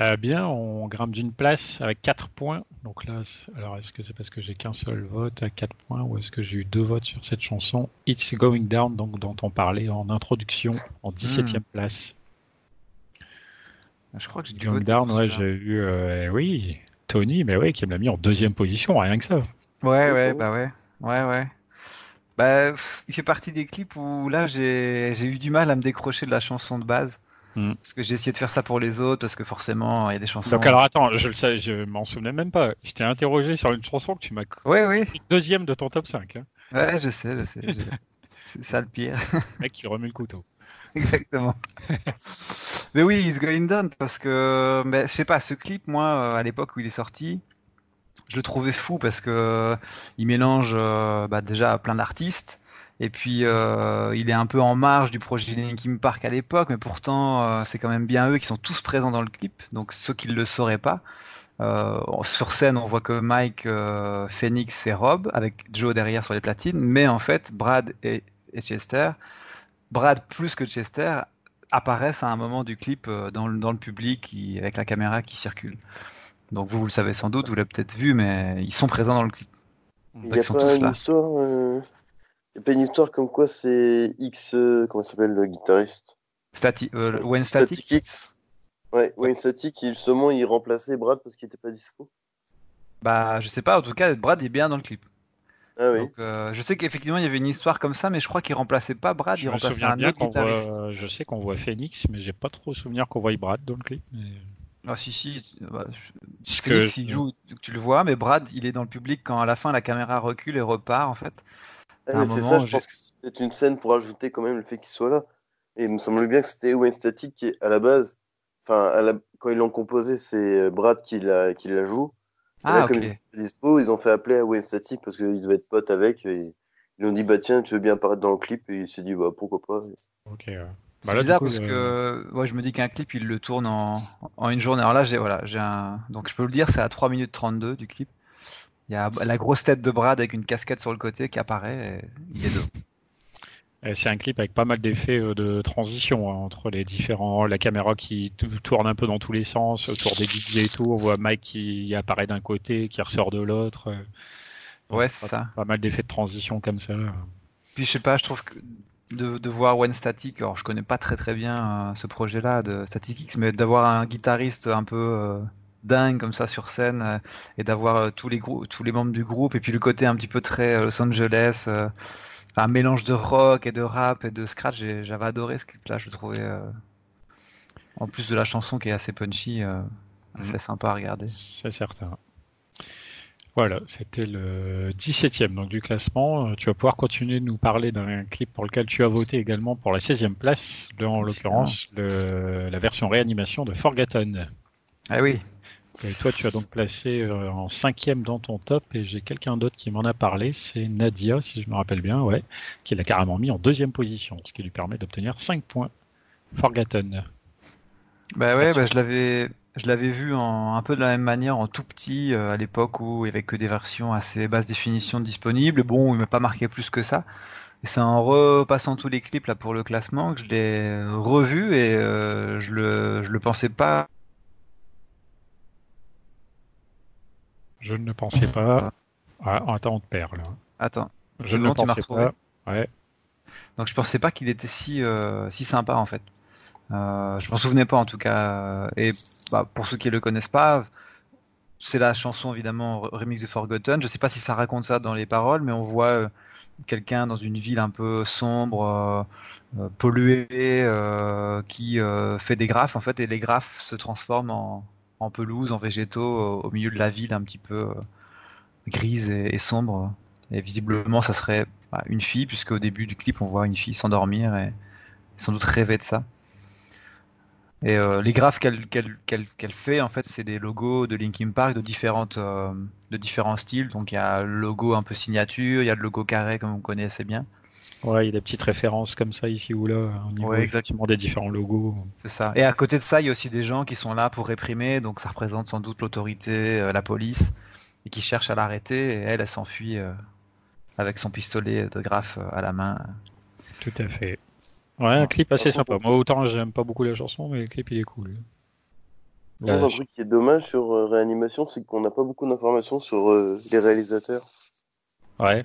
Euh, bien, on grimpe d'une place avec 4 points. Donc là, alors est-ce que c'est parce que j'ai qu'un seul vote à 4 points ou est-ce que j'ai eu deux votes sur cette chanson? It's Going Down, donc dont on parlait en introduction, en 17e place. Je crois que j'ai dû Going Down, ouais, j'ai eu, euh, oui, Tony, mais oui, qui me l'a mis en deuxième position, rien que ça. Ouais, ouais, Mhm. bah ouais, ouais, ouais. Bah, pff, il fait partie des clips où là j'ai j'ai eu du mal à me décrocher de la chanson de base. Mhm. Parce que j'ai essayé de faire ça pour les autres, parce que forcément il y a des chansons. Donc alors attends, je le sais, je m'en souvenais même pas. Je t'ai interrogé sur une chanson que tu m'as Ouais, oui, deuxième de ton top 5. Hein. ouais, je sais, je sais. je- *laughs* C'est ça le pire. Le mec qui remet le couteau. *laughs* Exactement. Mais oui, It's Going Down, parce que, mais, je sais pas, ce clip, moi, euh, à l'époque où il est sorti, je le trouvais fou parce que euh, il mélange euh, bah, déjà plein d'artistes, et puis euh, il est un peu en marge du projet Linkin Park à l'époque, mais pourtant, euh, c'est quand même bien eux qui sont tous présents dans le clip, donc ceux qui ne le sauraient pas. Euh, sur scène, on voit que Mike, Phoenix et Rob, avec Joe derrière sur les platines, mais en fait, Brad et, et Chester Brad plus que Chester apparaissent à un moment du clip dans le, dans le public qui- avec la caméra qui circule. Donc vous, vous le savez sans doute, vous l'avez peut-être vu, mais ils sont présents dans le clip. Il a ils sont pas tous là. histoire. Euh, Il y a pas une histoire comme quoi c'est X. euh, Comment s'appelle le guitariste Stati euh, Wayne Static. X. Ouais, Wayne Static, il, justement, il remplaçait Brad parce qu'il était pas dispo. Bah, je sais pas, en tout cas, Brad est bien dans le clip. Ah oui. Donc, euh, je sais qu'effectivement, il y avait une histoire comme ça, mais je crois qu'il remplaçait pas Brad, Je il remplaçait un autre guitariste. voit, je sais qu'on voit Phoenix, mais j'ai pas trop souvenir qu'on voit Brad dans le clip. mais- Ah si si, bah, je- Phoenix que- il joue, tu le vois, mais Brad il est dans le public quand à la fin la caméra recule et repart en fait. Ah, un moment, ça, je pense que c'est une scène pour ajouter quand même le fait qu'il soit là. Et il me semble bien que c'était Wayne Static qui, à la base, enfin, la- quand ils l'ont composé, c'est euh, Brad qui la, qui la joue. Et Ah là, comme ils étaient dispo, ils ont fait appeler à Wayne Static parce qu'ils devaient être potes avec. Et ils lui ont dit, bah tiens, tu veux bien apparaître dans le clip? Et il s'est dit, bah pourquoi pas. Ok, ouais. C'est Bah bizarre coup, parce euh, que ouais, je me dis qu'un clip il le tourne en, en une journée. Alors là j'ai voilà, j'ai un donc je peux le dire, c'est à 3 minutes 32 du clip. Il y a la grosse tête de Brad avec une casquette sur le côté qui apparaît et il est deux. C'est un clip avec pas mal d'effets euh, de transition hein, entre les différents, la caméra qui tou- tourne un peu dans tous les sens autour des DJ et tout. On voit Mike qui apparaît d'un côté, qui ressort de l'autre. Ouais, c'est ça. Pas mal d'effets de transition comme ça. Puis je sais pas, je trouve que de, de voir One Static, alors je connais pas très très bien euh, ce projet-là de Static X, mais d'avoir un guitariste un peu euh, dingue comme ça sur scène euh, et d'avoir euh, tous les tous les membres du groupe et puis le côté un petit peu très euh, Los Angeles, un mélange de rock et de rap et de scratch, j'avais adoré ce clip-là, je le trouvais. En plus de la chanson qui est assez punchy, euh, assez sympa à regarder. C'est certain. Voilà, c'était le 17e donc, du classement. Tu vas pouvoir continuer de nous parler d'un clip pour lequel tu as voté également pour la 16e place, en l'occurrence la version réanimation de Forgotten. Ah oui, Et toi, tu as donc placé euh, en cinquième dans ton top, et j'ai quelqu'un d'autre qui m'en a parlé, c'est Nadia, si je me rappelle bien, ouais, qui l'a carrément mis en deuxième position, ce qui lui permet d'obtenir 5 points. Forgotten. bah ouais, bah, je l'avais, je l'avais vu en, un peu de la même manière en tout petit euh, à l'époque où il y avait que des versions assez basse définition disponibles. Bon, il m'a pas marqué plus que ça. Et c'est en repassant tous les clips là pour le classement que je l'ai revu et euh, je le, je le pensais pas. Je ne pensais pas. Ah, attends, on te perd là. Attends. Je ne pensais pas. Ouais. Donc je pensais pas qu'il était si euh, si sympa en fait. Euh, je m'en souvenais pas en tout cas. Et bah, pour ceux qui le connaissent pas, c'est la chanson évidemment re- remix de Forgotten. Je sais pas si ça raconte ça dans les paroles, mais on voit euh, quelqu'un dans une ville un peu sombre, euh, polluée, qui fait des graphes en fait, et les graphes se transforment en, en pelouse, en végétaux au, milieu de la ville un petit peu euh, grise et, sombre. Et visiblement, ça serait bah, une fille, puisque au début du clip, on voit une fille s'endormir et sans doute rêver de ça. Et euh, les graphes qu'elle fait, en fait, c'est des logos de Linkin Park de différentes euh, de différents styles. Donc il y a le logo un peu signature, il y a le logo carré comme vous connaissez bien. Ouais, il y a des petites références comme ça ici ou là, au niveau Ouais, effectivement des différents logos. C'est ça. Et à côté de ça, il y a aussi des gens qui sont là pour réprimer, donc ça représente sans doute l'autorité, euh, la police, et qui cherchent à l'arrêter. Et elle, elle s'enfuit euh, avec son pistolet de graphe euh, à la main. Tout à fait. Ouais, un clip assez sympa. Moi, autant j'aime pas beaucoup la chanson, mais le clip il est cool. Là, un truc qui est dommage sur euh, Réanimation, c'est qu'on n'a pas beaucoup d'informations sur euh, les réalisateurs. Ouais.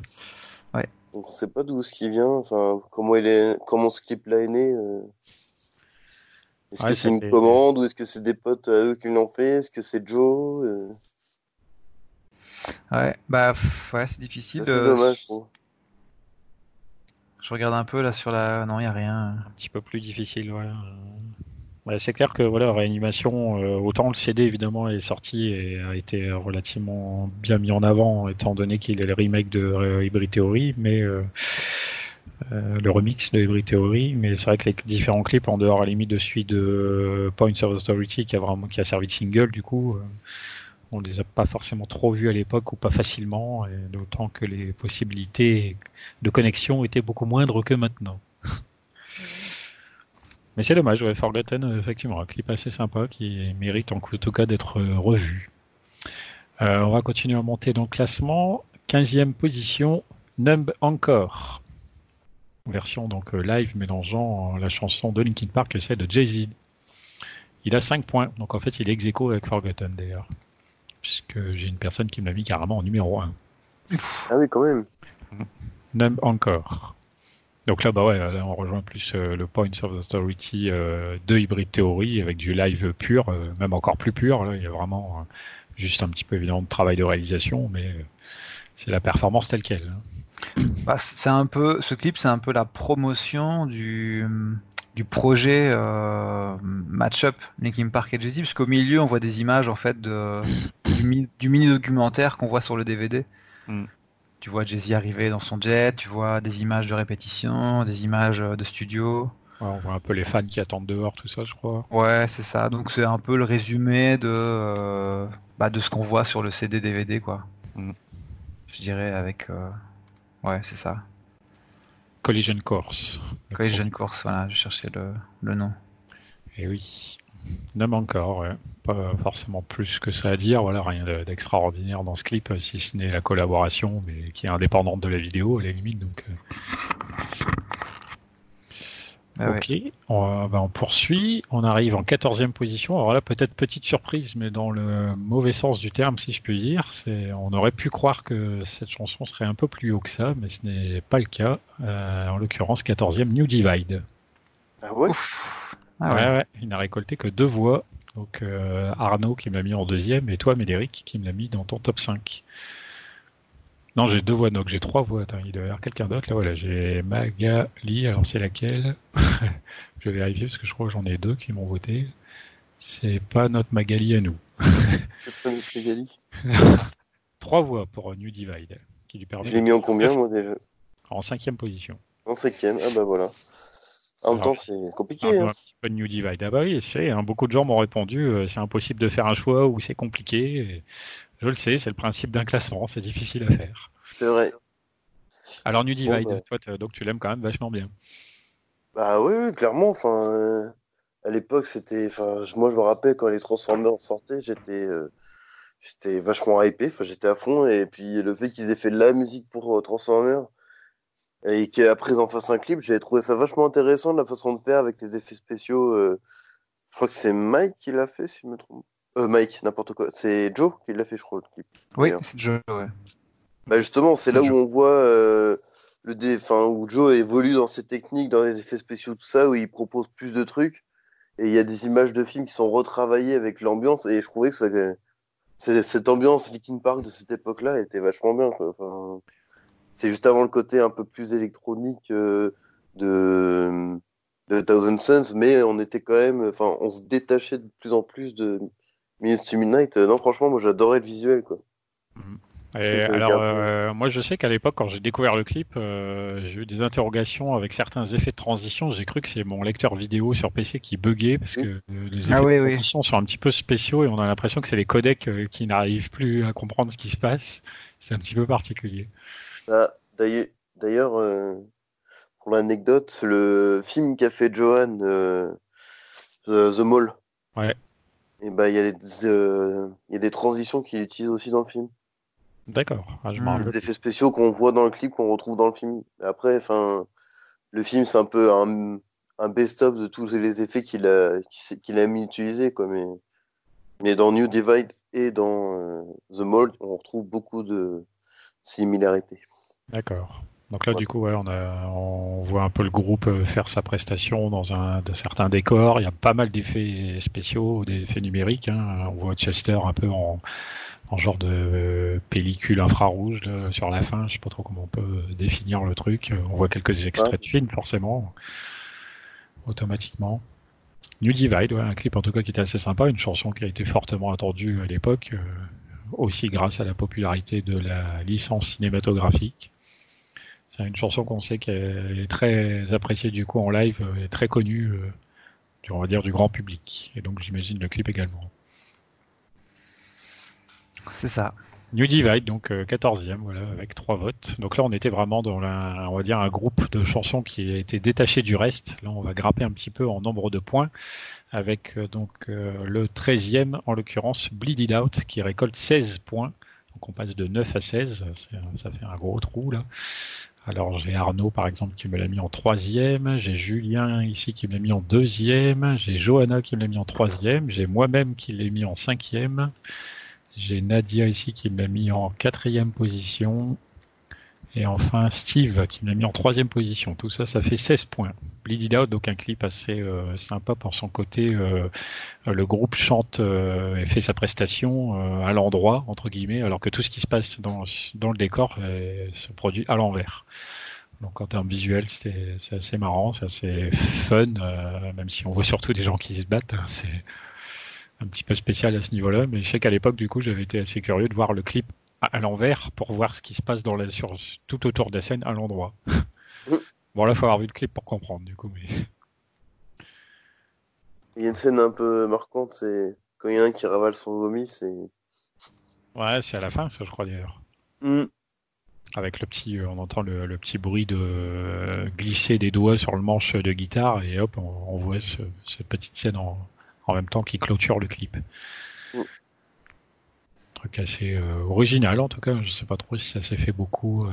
On sait pas d'où ce qui vient, enfin comment il est, comment ce clip-là est né. euh. Est-ce Ouais, que c'est une commande ou est-ce que c'est des potes à eux qui l'ont fait? Est-ce que c'est Joe euh, Ouais, bah pff, ouais, c'est difficile. C'est euh, dommage. je trouve. Je regarde un peu là sur la. Non, il y a rien. un petit peu plus difficile. Ouais. C'est clair que voilà, réanimation, euh, autant le CD évidemment est sorti et a été relativement bien mis en avant, étant donné qu'il est le remake de euh, Hybrid Theory, mais euh, le remix de Hybrid Theory, mais c'est vrai que les différents clips, en dehors à la limite de celui de Points of Authority qui a vraiment qui a servi de single, du coup, on les a pas forcément trop vus à l'époque ou pas facilement, d'autant que les possibilités de connexion étaient beaucoup moindres que maintenant. Mais c'est dommage, ouais, Forgotten, euh, effectivement, un clip assez sympa qui mérite en tout cas d'être euh, revu. Euh, on va continuer à monter dans le classement. 15e position, Numb Encore. Version donc live mélangeant la chanson de Linkin Park et celle de Jay-Z. Il a 5 points, donc en fait il est ex aequo avec Forgotten d'ailleurs. Puisque j'ai une personne qui me l'a mis carrément en numéro 1. Ah oui, quand même. Numb Encore. Donc là, bah ouais, là, on rejoint plus euh, le Points of Authority euh, de Hybrid Theory avec du live pur, euh, même encore plus pur. Là, il y a vraiment euh, juste un petit peu évidemment de travail de réalisation, mais c'est la performance telle quelle. hein. Bah, c'est un peu. Ce clip, c'est un peu la promotion du du projet euh, Matchup Linkin Park et Jay-Z, puisqu'au milieu, on voit des images en fait de, du, mi- du mini documentaire qu'on voit sur le DVD. Mm. Tu vois Jay-Z arriver dans son jet, tu vois des images de répétition, des images euh, de studio. Ouais, on voit un peu les fans qui attendent dehors, tout ça, je crois. Ouais, c'est ça. Donc c'est un peu le résumé de, euh, bah, de ce qu'on voit sur le CD DVD, quoi. Mm. Je dirais avec. euh, Ouais, c'est ça. Collision Course. Collision Course, voilà, je cherchais le, le nom. Et oui. Numb encore, ouais. Pas forcément plus que ça à dire, voilà, rien de- d'extraordinaire dans ce clip, si ce n'est la collaboration, mais qui est indépendante de la vidéo à la limite, donc. euh, Ah ouais. Ok, on, va- on poursuit. On arrive en 14e position. Alors là, peut-être petite surprise, mais dans le mauvais sens du terme, si je puis dire. C'est, on aurait pu croire que cette chanson serait un peu plus haut que ça, mais ce n'est pas le cas. Euh, en l'occurrence, 14e, New Divide. Ah ouais? Ouf. Ah ouais. ouais. ouais, il n'a récolté que deux voix. Donc euh, Arnaud qui me l'a mis en deuxième et toi, Médéric, qui me l'a mis dans ton top 5. Non, j'ai deux voix, donc j'ai trois voix. Attends, il doit y avoir quelqu'un d'autre. Là, voilà, j'ai Magali. Alors, c'est laquelle *laughs* Je vais vérifier parce que je crois que j'en ai deux qui m'ont voté. C'est pas notre Magali à nous. C'est pas notre Magali. *laughs* trois voix pour New Divide, qui lui permet. Je l'ai mis en combien, moi, déjà? En cinquième position. En cinquième, ah bah voilà. En même temps, c'est compliqué. Un, hein. un petit peu de New Divide. Ah bah oui, c'est. hein, beaucoup de gens m'ont répondu, euh, c'est impossible de faire un choix ou c'est compliqué. Je le sais, c'est le principe d'un classement, c'est difficile à faire. C'est vrai. Alors New Divide, bah. toi, donc tu l'aimes quand même vachement bien. Bah oui, oui, clairement. Enfin, euh, à l'époque, c'était. Enfin, moi, je me rappelle quand les Transformers sortaient, j'étais, euh, j'étais vachement hypé. Enfin, j'étais à fond. Et puis le fait qu'ils aient fait de la musique pour Transformers et qu'après ils en fassent un clip, j'avais trouvé ça vachement intéressant la façon de faire avec les effets spéciaux. euh, Je crois que c'est Mike qui l'a fait, si je me trompe. Euh, Mike, n'importe quoi. C'est Joe qui l'a fait, je crois, le clip. Oui, c'est Joe, ouais. Bah justement, c'est là où on voit euh, le dé... enfin, où Joe évolue dans ses techniques, dans les effets spéciaux, tout ça, où il propose plus de trucs. Et il y a des images de films qui sont retravaillées avec l'ambiance. Et je trouvais que ça... cette ambiance Linkin Park de cette époque-là était vachement bien. Quoi. Enfin, c'est juste avant le côté un peu plus électronique euh, de... de Thousand Suns, mais on était quand même, enfin, on se détachait de plus en plus de Minutes to Midnight. Euh, Non, franchement, moi j'adorais le visuel, quoi. Et peux alors, euh, moi, je sais qu'à l'époque, quand j'ai découvert le clip, euh, j'ai eu des interrogations avec certains effets de transition. J'ai cru que c'est mon lecteur vidéo sur PC qui buguait parce que euh, les effets Ah oui, de oui. transition sont un petit peu spéciaux et on a l'impression que c'est les codecs euh, qui n'arrivent plus à comprendre ce qui se passe. C'est un petit peu particulier. Ah, d'ailleurs, euh, pour l'anecdote, le film qu'a fait Johan, euh, The, The Mall, Ouais. et ben il y a des, euh, il y a des transitions qu'il utilise aussi dans le film. D'accord. Ah, rappelle Des effets spéciaux qu'on voit dans le clip, qu'on retrouve dans le film. Après, enfin, le film c'est un peu un, un best-of de tous les effets qu'il a, qu'il s'est- qu'il a mis utilisés, quoi. Mais, mais dans New Divide et dans euh, The Mall, on retrouve beaucoup de similarités. D'accord. Donc là, Ouais. du coup, ouais, on, a, on voit un peu le groupe euh, faire sa prestation dans un, dans certains décors. Il y a pas mal d'effets spéciaux, d'effets numériques. hein. On voit Chester un peu en, en genre de euh, pellicule infrarouge là, sur la fin. Je sais pas trop comment on peut euh, définir le truc. On voit quelques extraits Ouais. de films, forcément, automatiquement. New Divide, ouais, un clip en tout cas qui était assez sympa, une chanson qui a été fortement attendue à l'époque, euh, aussi grâce à la popularité de la licence cinématographique. C'est une chanson qu'on sait qu'elle est très appréciée du coup en live euh, et très connue, euh, du- on va dire, du grand public. Et donc j'imagine le clip également. C'est ça. New Divide, donc euh, 14e, voilà, avec trois votes. Donc là, on était vraiment dans la, on va dire un groupe de chansons qui a été détaché du reste. Là, on va grapper un petit peu en nombre de points, avec euh, donc euh, le 13e, en l'occurrence, Bleed It Out, qui récolte 16 points. Donc on passe de 9 à 16, c'est- ça fait un gros trou là. Alors j'ai Arnaud par exemple qui me l'a mis en troisième, j'ai Julien ici qui me l'a mis en deuxième, j'ai Johanna qui me l'a mis en troisième, j'ai moi-même qui l'ai mis en cinquième, j'ai Nadia ici qui me l'a mis en quatrième position. Et enfin Steve qui me l'a mis en troisième position. Tout ça, ça fait 16 points. Bleed It Out, donc un clip assez euh, sympa pour son côté. euh, le groupe chante euh, et fait sa prestation euh, à l'endroit, entre guillemets, alors que tout ce qui se passe dans, dans le décor euh, se produit à l'envers. Donc en termes visuels, c'est assez marrant, c'est assez fun, même si on voit surtout des gens qui se battent. hein, c'est un petit peu spécial à ce niveau-là, mais je sais qu'à l'époque, du coup, j'avais été assez curieux de voir le clip à, l'envers pour voir ce qui se passe dans la, sur, tout autour de la scène à l'endroit. *laughs* bon, là, il faut avoir vu le clip pour comprendre, du coup. Mais... *laughs* Il y a une scène un peu marquante, c'est quand il y a un qui ravale son vomi, c'est. Ouais, c'est à la fin, ça, je crois d'ailleurs. Hmm. Avec le petit, euh, on entend le, le petit bruit de euh, glisser des doigts sur le manche de guitare et hop, on, on voit ce- cette petite scène en, en même temps qui clôture le clip. Mm. Truc assez euh, original en tout cas. Je sais pas trop si ça s'est fait beaucoup euh,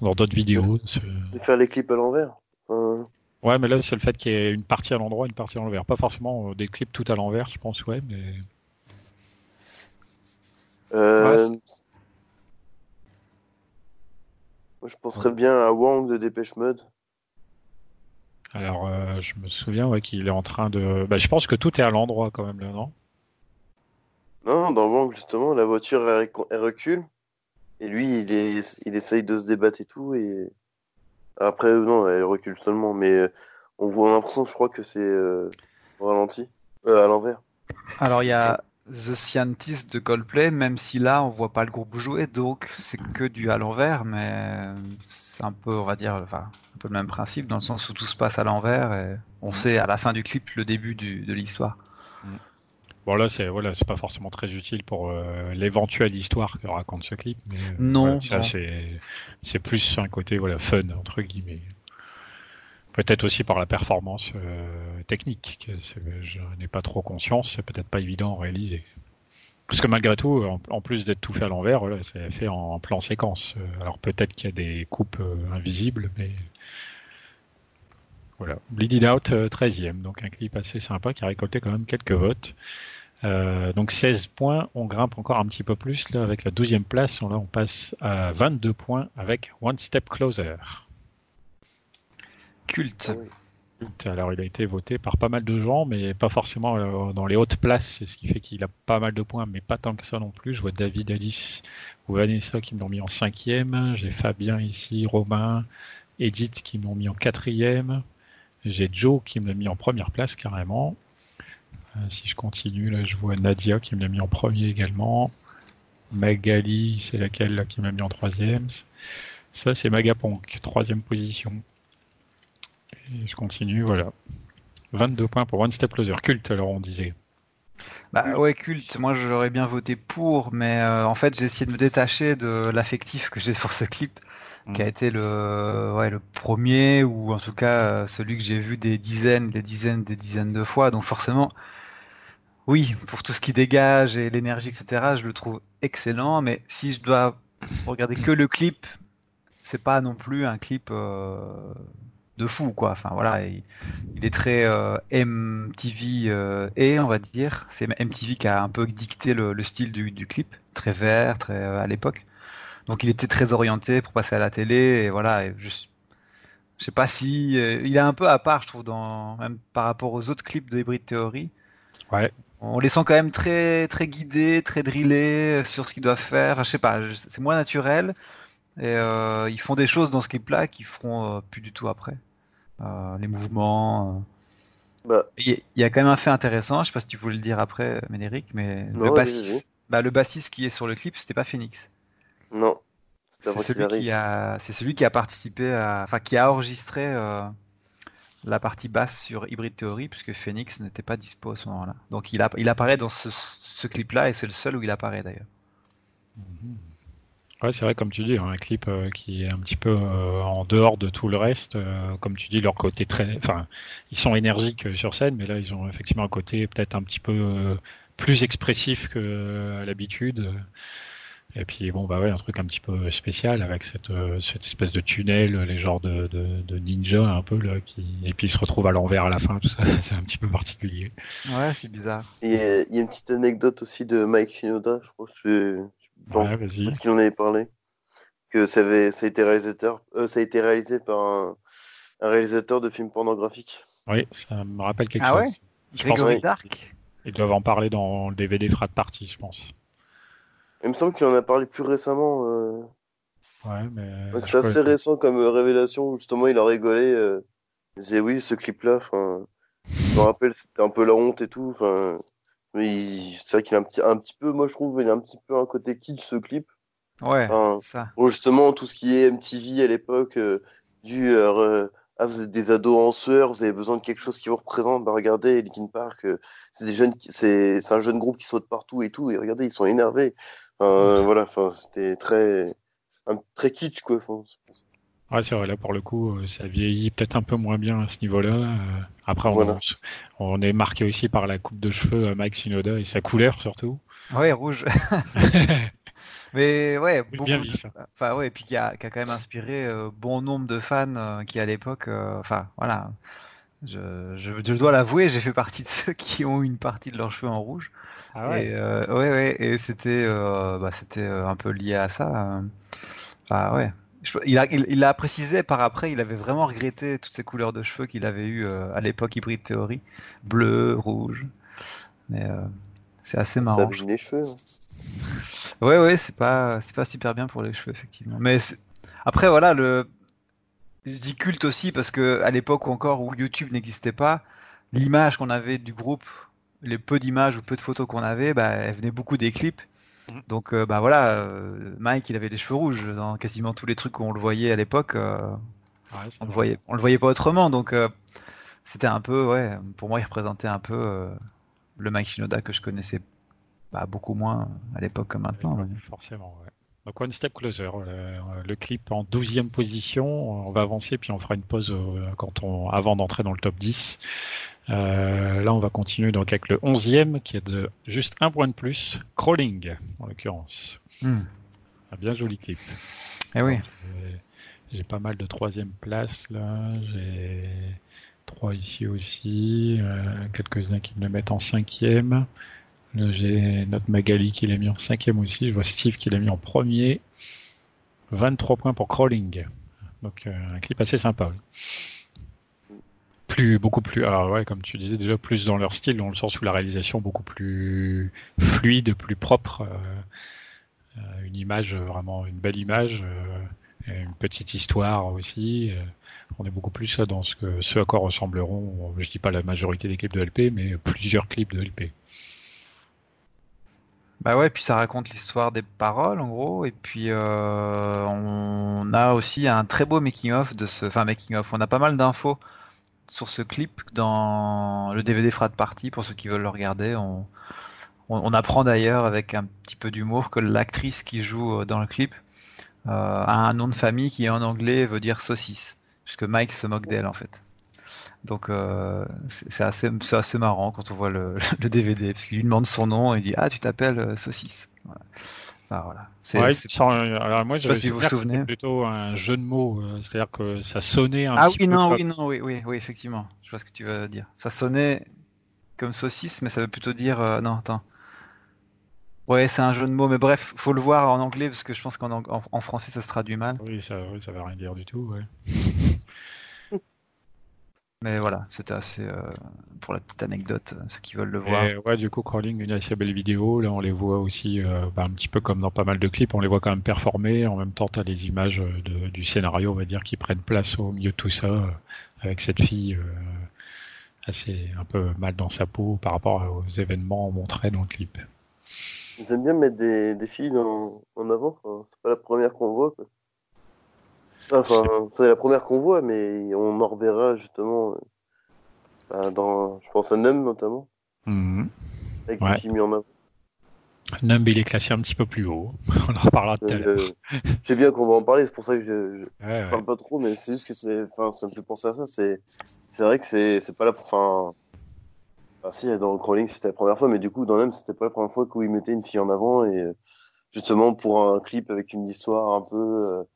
dans d'autres vidéos. ce- De faire les clips à l'envers. Enfin, Ouais, mais là c'est le fait qu'il y ait une partie à l'endroit, une partie à l'envers. Pas forcément euh, des clips tout à l'envers, je pense, ouais, mais euh, Ouais, moi, je penserais bien à Wang de Dépêche Mode. alors euh, je me souviens ouais, qu'il est en train de. Bah, je pense que tout est à l'endroit quand même là, non? Non, dans Wang, justement, la voiture, elle, elle recule. Et lui, il, est, il essaye de se débattre et tout. Et après, non, elle recule seulement. Mais euh, on voit l'impression, je crois que c'est euh, ralenti, euh, à l'envers. Alors il y a The Scientist de Coldplay, même si là on voit pas le groupe jouer, donc c'est que du à l'envers, mais c'est un peu, on va dire, enfin, un peu le même principe dans le sens où tout se passe à l'envers et on sait à la fin du clip le début du, de l'histoire. Bon là c'est voilà c'est pas forcément très utile pour euh, l'éventuelle histoire que raconte ce clip mais euh, Non, voilà, ça c'est c'est plus un côté voilà fun entre guillemets. Peut-être aussi par la performance euh, technique que je n'ai pas trop conscience c'est peut-être pas évident à réaliser. Parce que malgré tout en, en plus d'être tout fait à l'envers voilà, c'est fait en plan séquence. Euh, alors peut-être qu'il y a des coupes euh, invisibles mais voilà Bleeding Out euh, 13e donc un clip assez sympa qui a récolté quand même quelques votes euh, donc 16 points, on grimpe encore un petit peu plus là avec la 12e place. On, là, on passe à 22 points avec One Step Closer. culte. Ah oui. Alors il a été voté par pas mal de gens, mais pas forcément euh, dans les hautes places, c'est ce qui fait qu'il a pas mal de points, mais pas tant que ça non plus. Je vois David, Alice ou Vanessa qui me l'ont mis en cinquième. J'ai Fabien ici, Romain, Edith qui me l'ont mis en quatrième. J'ai Joe qui me l'a mis en première place carrément. Euh, si je continue, là, je vois Nadia qui me l'a mis en premier également. Magali, c'est laquelle là, qui m'a mis en troisième? Ça, c'est Magaponk, troisième position. Je continue, voilà. 22 points pour One Step Closer. Culte, alors on disait. Bah ouais, culte. Moi j'aurais bien voté pour, mais euh, en fait j'ai essayé de me détacher de l'affectif que j'ai pour ce clip, qui a Mhm. été le, ouais, le premier ou en tout cas euh, celui que j'ai vu des dizaines, des dizaines, des dizaines de fois. Donc forcément, oui, pour tout ce qui dégage et l'énergie, etc., je le trouve excellent. Mais si je dois regarder que le clip, c'est pas non plus un clip euh, de fou, quoi. Enfin voilà, il, il est très euh, MTV euh, et on va dire, c'est MTV qui a un peu dicté le, le style du, du clip, très vert, très à l'époque. Donc il était très orienté pour passer à la télé et voilà. Et je, je sais pas si euh, il est un peu à part, je trouve, dans même par rapport aux autres clips de Hybrid Theory. Ouais. On les sent quand même très très guidés, très drillés sur ce qu'ils doivent faire. Enfin, je sais pas, c'est moins naturel. Et euh, ils font des choses dans ce clip-là qu'ils feront euh, plus du tout après. Euh, les mouvements. euh. Bah, Il y, a- il y a quand même un fait intéressant. Je sais pas si tu voulais le dire après, Ménéric, mais Non, le bassiste, bah, le bassiste qui est sur le clip, c'était pas Phoenix. Non. C'est celui qui a, c'est celui qui a participé à, enfin qui a enregistré euh, la partie basse sur Hybrid Theory puisque Phoenix n'était pas dispo à ce moment-là. Donc il, a, il apparaît dans ce, ce clip-là et c'est le seul où il apparaît d'ailleurs. Ouais, c'est vrai, comme tu dis, hein, un clip euh, qui est un petit peu euh, en dehors de tout le reste. euh, comme tu dis, leur côté très. Enfin, ils sont énergiques sur scène, mais là, ils ont effectivement un côté peut-être un petit peu euh, plus expressif que euh, à l'habitude. Et puis, bon, bah ouais, un truc un petit peu spécial avec cette, euh, cette espèce de tunnel, les genres de, de, de ninja un peu, là, qui. Et puis, ils se retrouvent à l'envers à la fin, tout ça, *laughs* c'est un petit peu particulier. Ouais, c'est bizarre. Et euh, il y a une petite anecdote aussi de Mike Shinoda, je crois que je Ouais, vas-y. parce qu'il en avait parlé, que ça, avait, ça, a été réalisateur, euh, ça a été réalisé par un, un réalisateur de films pornographiques. Oui, ça me rappelle quelque Ah ouais chose. Je Grégory oui. Dark. Ils doivent en parler dans le DVD Frat Party, je pense. Il me semble qu'il en a parlé plus récemment. euh, Ouais, mais. c'est assez récent comme euh, révélation, où justement il a rigolé. Euh, il disait oui, ce clip-là, enfin, je me rappelle, c'était un peu la honte et tout. Il- c'est vrai qu'il a un petit, un petit peu, moi je trouve, il a un petit peu un côté kitsch ce clip. Ouais, Enfin, ça. Bon, justement, tout ce qui est MTV à l'époque, euh, du euh, ah, vous êtes des ados en sueur, vous avez besoin de quelque chose qui vous représente, bah regardez, Linkin Park, euh, c'est des jeunes, qui- c'est c'est un jeune groupe qui saute partout et tout, et regardez, ils sont énervés. Enfin, euh, voilà, enfin, c'était très, un, très kitsch quoi. Enfin, Ouais, c'est vrai, là pour le coup, euh, ça vieillit peut-être un peu moins bien à ce niveau-là. Euh, Après, on, Voilà. on est marqué aussi par la coupe de cheveux à Mike Shinoda et sa couleur surtout. Ouais, rouge. *laughs* *laughs* Mais ouais, beaucoup bien de- vif. Enfin ouais, et puis qui a, qui a quand même inspiré euh, bon nombre de fans euh, qui à l'époque, euh, enfin voilà, je, je, je dois l'avouer, j'ai fait partie de *laughs* ceux qui ont une partie de leurs cheveux en rouge. Ah Et euh, ouais ouais, et c'était euh, bah, c'était euh, un peu lié à ça. euh. Enfin ouais. Je- il a, il, il a précisé par après, il avait vraiment regretté toutes ces couleurs de cheveux qu'il avait eues euh, à l'époque Hybrid Theory, bleu, rouge. Mais euh, c'est assez ça marrant. abîme les cheveux. hein. Ouais, ouais, c'est pas, c'est pas super bien pour les cheveux, effectivement. Mais après, voilà, le, je dis culte aussi parce que à l'époque encore où YouTube n'existait pas, l'image qu'on avait du groupe, les peu d'images ou peu de photos qu'on avait, bah, elle venait beaucoup des clips. Mhm. Donc, euh, bah voilà, euh, Mike, il avait les cheveux rouges dans quasiment tous les trucs où on le voyait à l'époque. Euh, on le voyait, on le voyait pas autrement. Donc, c'était un peu, ouais, pour moi, il représentait un peu le Mike Shinoda que je connaissais bah, beaucoup moins à l'époque que maintenant. Forcément, ouais. Donc One Step Closer, le, clip en 12e position. On va avancer puis on fera une pause quand on, avant d'entrer dans le top 10. Euh, là, on va continuer donc avec le 11e qui est de juste un point de plus, Crawling en l'occurrence. Hmm. Un bien joli clip. Eh oui. J'ai pas mal de troisième place là. J'ai trois ici aussi. Euh, quelques-uns qui me le mettent en cinquième. J'ai notre Magali qui l'a mis en cinquième aussi. Je vois Steve qui l'a mis en premier. 23 points pour Crawling. Donc euh, un clip assez sympa. Plus, beaucoup plus, alors ouais, comme tu disais déjà, plus dans leur style, dans le sens où la réalisation beaucoup plus fluide, plus propre. Euh, euh, une image, vraiment une belle image, une petite histoire aussi. on est beaucoup plus dans ce, que, ce à quoi ressembleront, je dis pas la majorité des clips de LP, mais plusieurs clips de LP. Bah ouais, puis ça raconte l'histoire des paroles en gros, et puis euh, on a aussi un très beau making of de ce, enfin making of, on a pas mal d'infos sur ce clip dans le DVD Frat Party pour ceux qui veulent le regarder. On, on, apprend d'ailleurs avec un petit peu d'humour que l'actrice qui joue euh, dans le clip euh, a un nom de famille qui en anglais veut dire saucisse, puisque Mike se moque d'elle en fait. Donc euh, c'est assez, assez, marrant quand on voit le, *laughs* le DVD, parce qu'il lui demande son nom et il dit Ah, tu t'appelles euh, Saucisse. Voilà. Enfin, voilà. C'est, ouais, alors moi, je sais pas si vous vous souvenez. plutôt un jeu de mots, euh, c'est-à-dire que ça sonnait un ah, petit oui, peu. Non, oui, non, oui, oui, oui, effectivement. Je vois ce que tu veux dire. Ça sonnait comme saucisse, mais ça veut plutôt dire. Euh, non, attends. Ouais, c'est un jeu de mots, mais bref, faut le voir en anglais parce que je pense qu'en en, en français ça se traduit mal. Oui, ça, oui, ça veut rien dire du tout. Ouais. Mais voilà, c'était assez euh, pour la petite anecdote, euh, ceux qui veulent le voir. ouais, du coup, Crawling, une assez belle vidéo. Là, on les voit aussi, euh, bah, un petit peu comme dans pas mal de clips, on les voit quand même performer. En même temps, tu as les images de, du scénario, on va dire, qui prennent place au milieu de tout ça, avec cette fille assez un peu mal dans sa peau par rapport aux événements montrés dans le clip. Ils aiment bien mettre des, des filles en, en avant. c'est pas la première qu'on voit. Quoi. Enfin, c'est la première qu'on voit, mais on en reverra justement euh, bah, dans, je pense à Num notamment, mhm. avec ouais. qui mis en avant. Numb, il est classé un petit peu plus haut. *laughs* On en reparlera tout à l'heure. Euh, je sais bien qu'on va en parler, c'est pour ça que je, je, parle pas trop, mais c'est juste que c'est, enfin, ça me fait penser à ça. C'est, c'est vrai que c'est, c'est pas la, enfin, enfin, si dans le crawling c'était la première fois, mais du coup dans Numb c'était pas la première fois qu'il mettait une fille en avant et euh, justement pour un clip avec une histoire un peu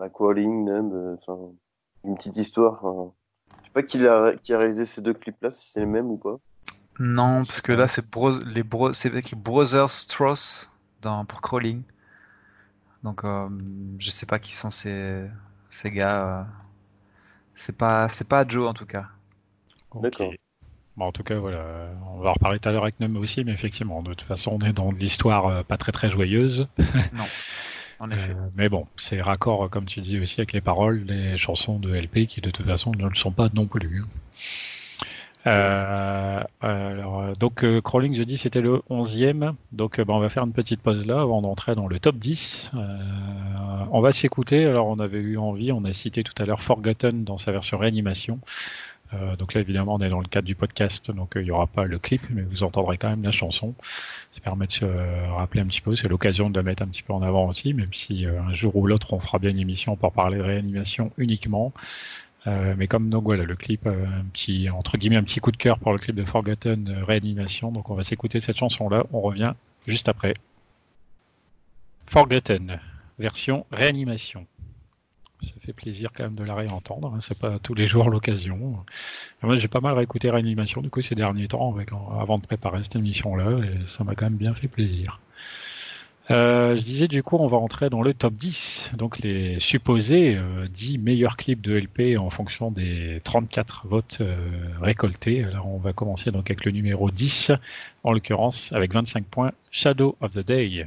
Aqualing, Numb, euh, enfin, une petite histoire. Je sais pas qui a, qui a réalisé ces deux clips-là, si c'est les mêmes ou pas. Non, parce que là, c'est les bro c'est avec Brothers Strauss dans, pour Crawling. Donc, euh, je sais pas qui sont ces, ces gars. Euh. C'est pas, c'est pas Joe en tout cas. D'accord. Bon, en tout cas, voilà, on va en reparler tout à l'heure avec Numb aussi, mais effectivement, de toute façon, on est dans de l'histoire pas très très joyeuse. Non. *laughs* Euh, mais bon, c'est raccord, comme tu dis aussi, avec les paroles des chansons de LP qui de toute façon ne le sont pas non plus. Euh, alors, donc euh, Crawling, je dis, c'était le 11e. Donc bah, on va faire une petite pause là avant d'entrer dans le top 10. Euh, on va s'écouter. Alors on avait eu envie, on a cité tout à l'heure Forgotten dans sa version réanimation. Euh, donc là, évidemment, on est dans le cadre du podcast, donc euh, il n'y aura pas le clip, mais vous entendrez quand même la chanson. Ça permet de se rappeler un petit peu. C'est l'occasion de la mettre un petit peu en avant aussi, même si euh, un jour ou l'autre, on fera bien une émission pour parler de réanimation uniquement. mais comme donc voilà, le clip, un petit entre guillemets un petit coup de cœur pour le clip de Forgotten réanimation. Donc on va s'écouter cette chanson-là. On revient juste après. Forgotten version réanimation ça fait plaisir quand même de la réentendre. Hein. C'est pas tous les jours l'occasion. Moi, j'ai pas mal réécouté Réanimation du coup ces derniers temps avant de préparer cette émission-là, et ça m'a quand même bien fait plaisir. Euh, je disais du coup, on va rentrer dans le top 10, donc les supposés euh, 10 meilleurs clips de LP en fonction des 34 votes euh, récoltés. Alors on va commencer donc avec le numéro 10, en l'occurrence avec 25 points, Shadow of the Day.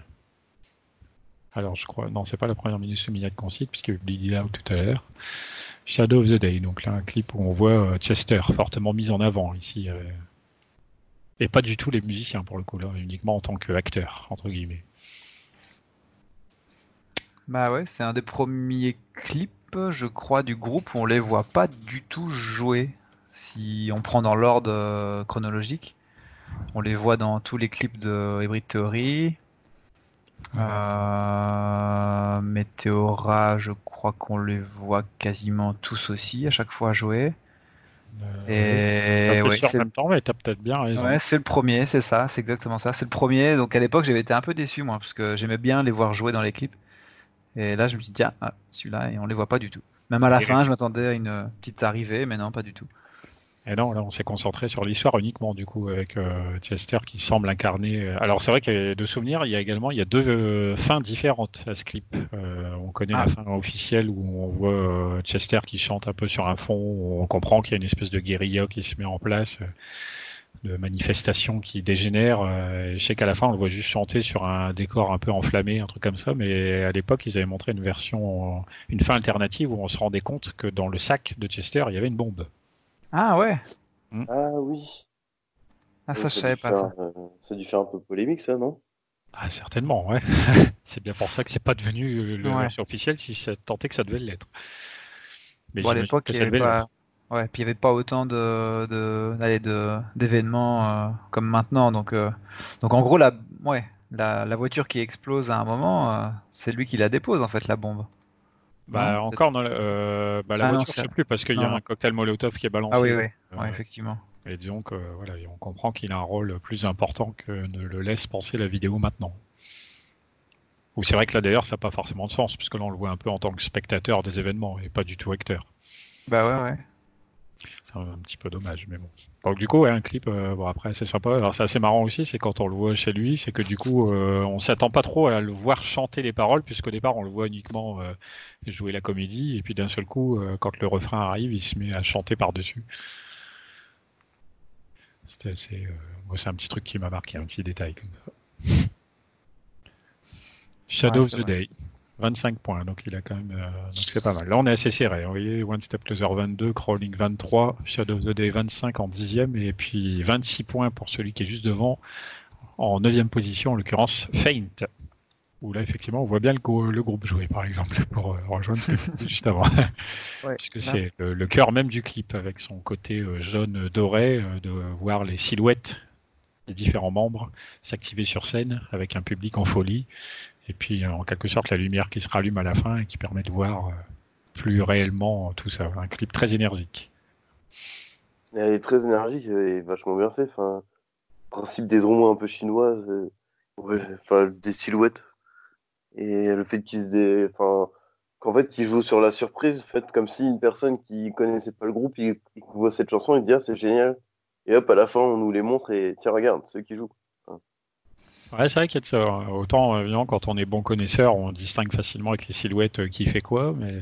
Alors, je crois, non, c'est pas la première minute Minute qu'on cite, puisque Billy là tout à l'heure. Shadow of the Day, donc là, un clip où on voit euh, Chester fortement mis en avant ici. euh, et pas du tout les musiciens, pour le coup, là, uniquement en tant qu'acteur, entre guillemets. Bah ouais, c'est un des premiers clips, je crois, du groupe où on les voit pas du tout jouer. Si on prend dans l'ordre euh, chronologique, on les voit dans tous les clips de Hybrid Theory. Euh, Meteora, je crois qu'on les voit quasiment tous aussi à chaque fois jouer. Euh, Et ouais, c'est même temps, mais t'as peut-être bien raison. Ouais, c'est le premier, c'est ça, c'est exactement ça. C'est le premier. Donc à l'époque, j'avais été un peu déçu, moi, parce que j'aimais bien les voir jouer dans les clips. Et là, je me suis dit, tiens, ah, celui-là, et on les voit pas du tout. Même à la Et- fin, je m'attendais à une petite arrivée, mais non, pas du tout. Et non, là, on s'est concentré sur l'histoire uniquement, du coup, avec euh, Chester qui semble incarner. euh, Alors, c'est vrai que de souvenir, il y a également il y a deux euh, fins différentes à ce clip. Euh, on connaît Ah. la fin officielle où on voit euh, Chester qui chante un peu sur un fond. où on comprend qu'il y a une espèce de guérilla qui se met en place, euh, de manifestation qui dégénère. Euh, je sais qu'à la fin, on le voit juste chanter sur un décor un peu enflammé, un truc comme ça. Mais à l'époque, ils avaient montré une version, une fin alternative où on se rendait compte que dans le sac de Chester, il y avait une bombe. Ah ouais, Ah oui. ah, ça, je savais pas faire, ça. euh, ça a dû faire un peu polémique, ça, non? Ah, certainement, ouais. *laughs* c'est bien pour ça que c'est pas devenu euh, le Ouais. officielle si ça tentait que ça devait l'être. Mais Bon, à l'époque, que il y ça avait pas... Ouais, puis il n'y avait pas autant de, de, de, d'événements euh, comme maintenant. Donc, euh, donc en gros, la, ouais, la, la voiture qui explose à un moment, euh, c'est lui qui la dépose, en fait, la bombe. Bah, Non, encore la, euh, bah, la Ah non, voiture, je c'est- sais plus, parce qu'il y a non. un cocktail Molotov qui est balancé. Ah oui, oui, Euh, ouais, effectivement. Et disons que voilà, on comprend qu'il a un rôle plus important que ne le laisse penser la vidéo maintenant. Ou c'est vrai que là d'ailleurs ça n'a pas forcément de sens, puisque là on le voit un peu en tant que spectateur des événements et pas du tout acteur. Bah ouais, ouais. C'est un, petit peu dommage, mais bon. Donc du coup, ouais, un clip, euh, bon après c'est sympa. Alors c'est assez marrant aussi, c'est quand on le voit chez lui, c'est que du coup euh, on s'attend pas trop à le voir chanter les paroles, puisqu'au départ on le voit uniquement euh, jouer la comédie, et puis d'un seul coup, euh, quand le refrain arrive, il se met à chanter par-dessus. C'était assez, euh, moi c'est un petit truc qui m'a marqué, un petit détail comme ça. Shadow Ouais, of c'est the vrai. Day. 25 points, donc il a quand même, euh, donc c'est pas mal. Là, on est assez serré. Vous voyez, One Step Closer 22, Crawling 23, Shadow of the Day 25 en dixième, et puis 26 points pour celui qui est juste devant, en neuvième position, en l'occurrence Faint. Où là, effectivement, on voit bien le, le groupe jouer, par exemple, *laughs* pour euh, rejoindre ce que juste avant. Ouais, *laughs* Puisque c'est le, le cœur même du clip, avec son côté euh, jaune doré, de voir les silhouettes des différents membres s'activer sur scène avec un public en folie. Et puis, euh, en quelque sorte, la lumière qui se rallume à la fin et qui permet de voir euh, plus réellement tout ça. Un clip très énergique. Elle est très énergique et vachement bien fait. Enfin, principe des ombres un peu chinoises, euh, enfin des silhouettes. Et le fait qu'ils se dé... enfin, qu'en fait ils jouent sur la surprise, fait comme si une personne qui connaissait pas le groupe, il voit cette chanson, il dit ah c'est génial. Et hop à la fin on nous les montre et tiens regarde ceux qui jouent. Ouais, c'est vrai qu'il y a de ça. hein. Autant, évidemment, quand on est bon connaisseur, on distingue facilement avec les silhouettes euh, qui fait quoi, mais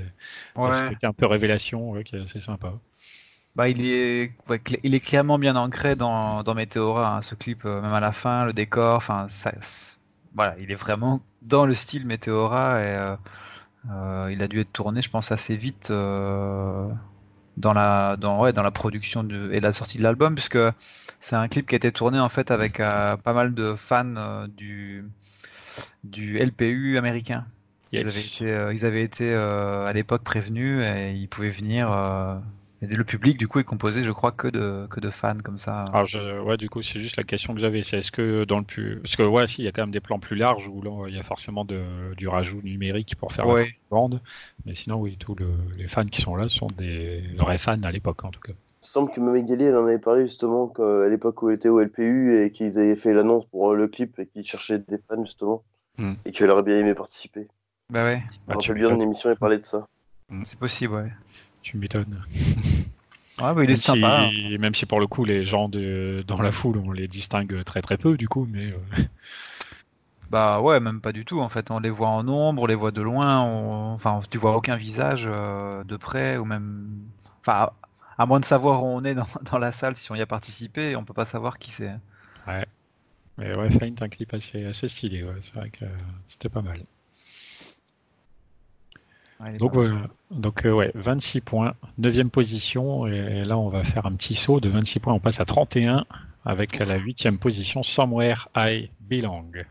ce Ouais. côté un peu révélation ouais, qui est assez sympa. Bah, il est, ouais, il est clairement bien ancré dans, dans Meteora, hein, ce clip, euh, même à la fin, le décor, enfin, ça, voilà, il est vraiment dans le style Meteora et euh, euh, il a dû être tourné, je pense, assez vite euh, dans la, dans, ouais, dans la production de, et la sortie de l'album, puisque c'est un clip qui a été tourné en fait avec euh, pas mal de fans euh, du, du LPU américain. Ils avaient été, euh, ils avaient été à l'époque prévenus et ils pouvaient venir. Et le public, du coup, est composé, je crois, que de, que de fans comme ça. Alors, je, ouais, du coup, c'est juste la question que j'avais. C'est est-ce que dans le plus. Parce que, ouais, si, il y a quand même des plans plus larges où là, il y a forcément de, du rajout numérique pour faire Ouais. la bande. Mais sinon, oui, tous le- les fans qui sont là sont des vrais fans à l'époque, en tout cas. Il me semble que Mamegali elle en avait parlé justement à l'époque où elle était au LPU et qu'ils avaient fait l'annonce pour euh, le clip et qu'ils cherchaient des fans justement Hmm. et qu'elle aurait bien aimé participer. Bah ouais, Bah, tu bien m'étonnes. émission elle parlait de ça. c'est possible, ouais. Tu m'étonnes. Ouais, bah, il est Même sympa. si, même si pour le coup, les gens de, dans la foule, on les distingue très très peu, du coup, mais euh, *laughs* Bah ouais, même pas du tout en fait. On les voit en ombre, on les voit de loin. on- Enfin, tu vois aucun visage euh, de près ou même. Enfin, à moins de savoir où on est dans, *laughs* dans la salle, si on y a participé, on peut pas savoir qui c'est. Mais ouais, Faint, un clip assez, assez stylé, ouais, c'est vrai que euh, c'était pas mal. Ouais, est Donc voilà, donc euh, ouais, 26 points, 9 position, et là on va faire un petit saut de 26 points, on passe à 31 avec la 8 position Somewhere I Belong.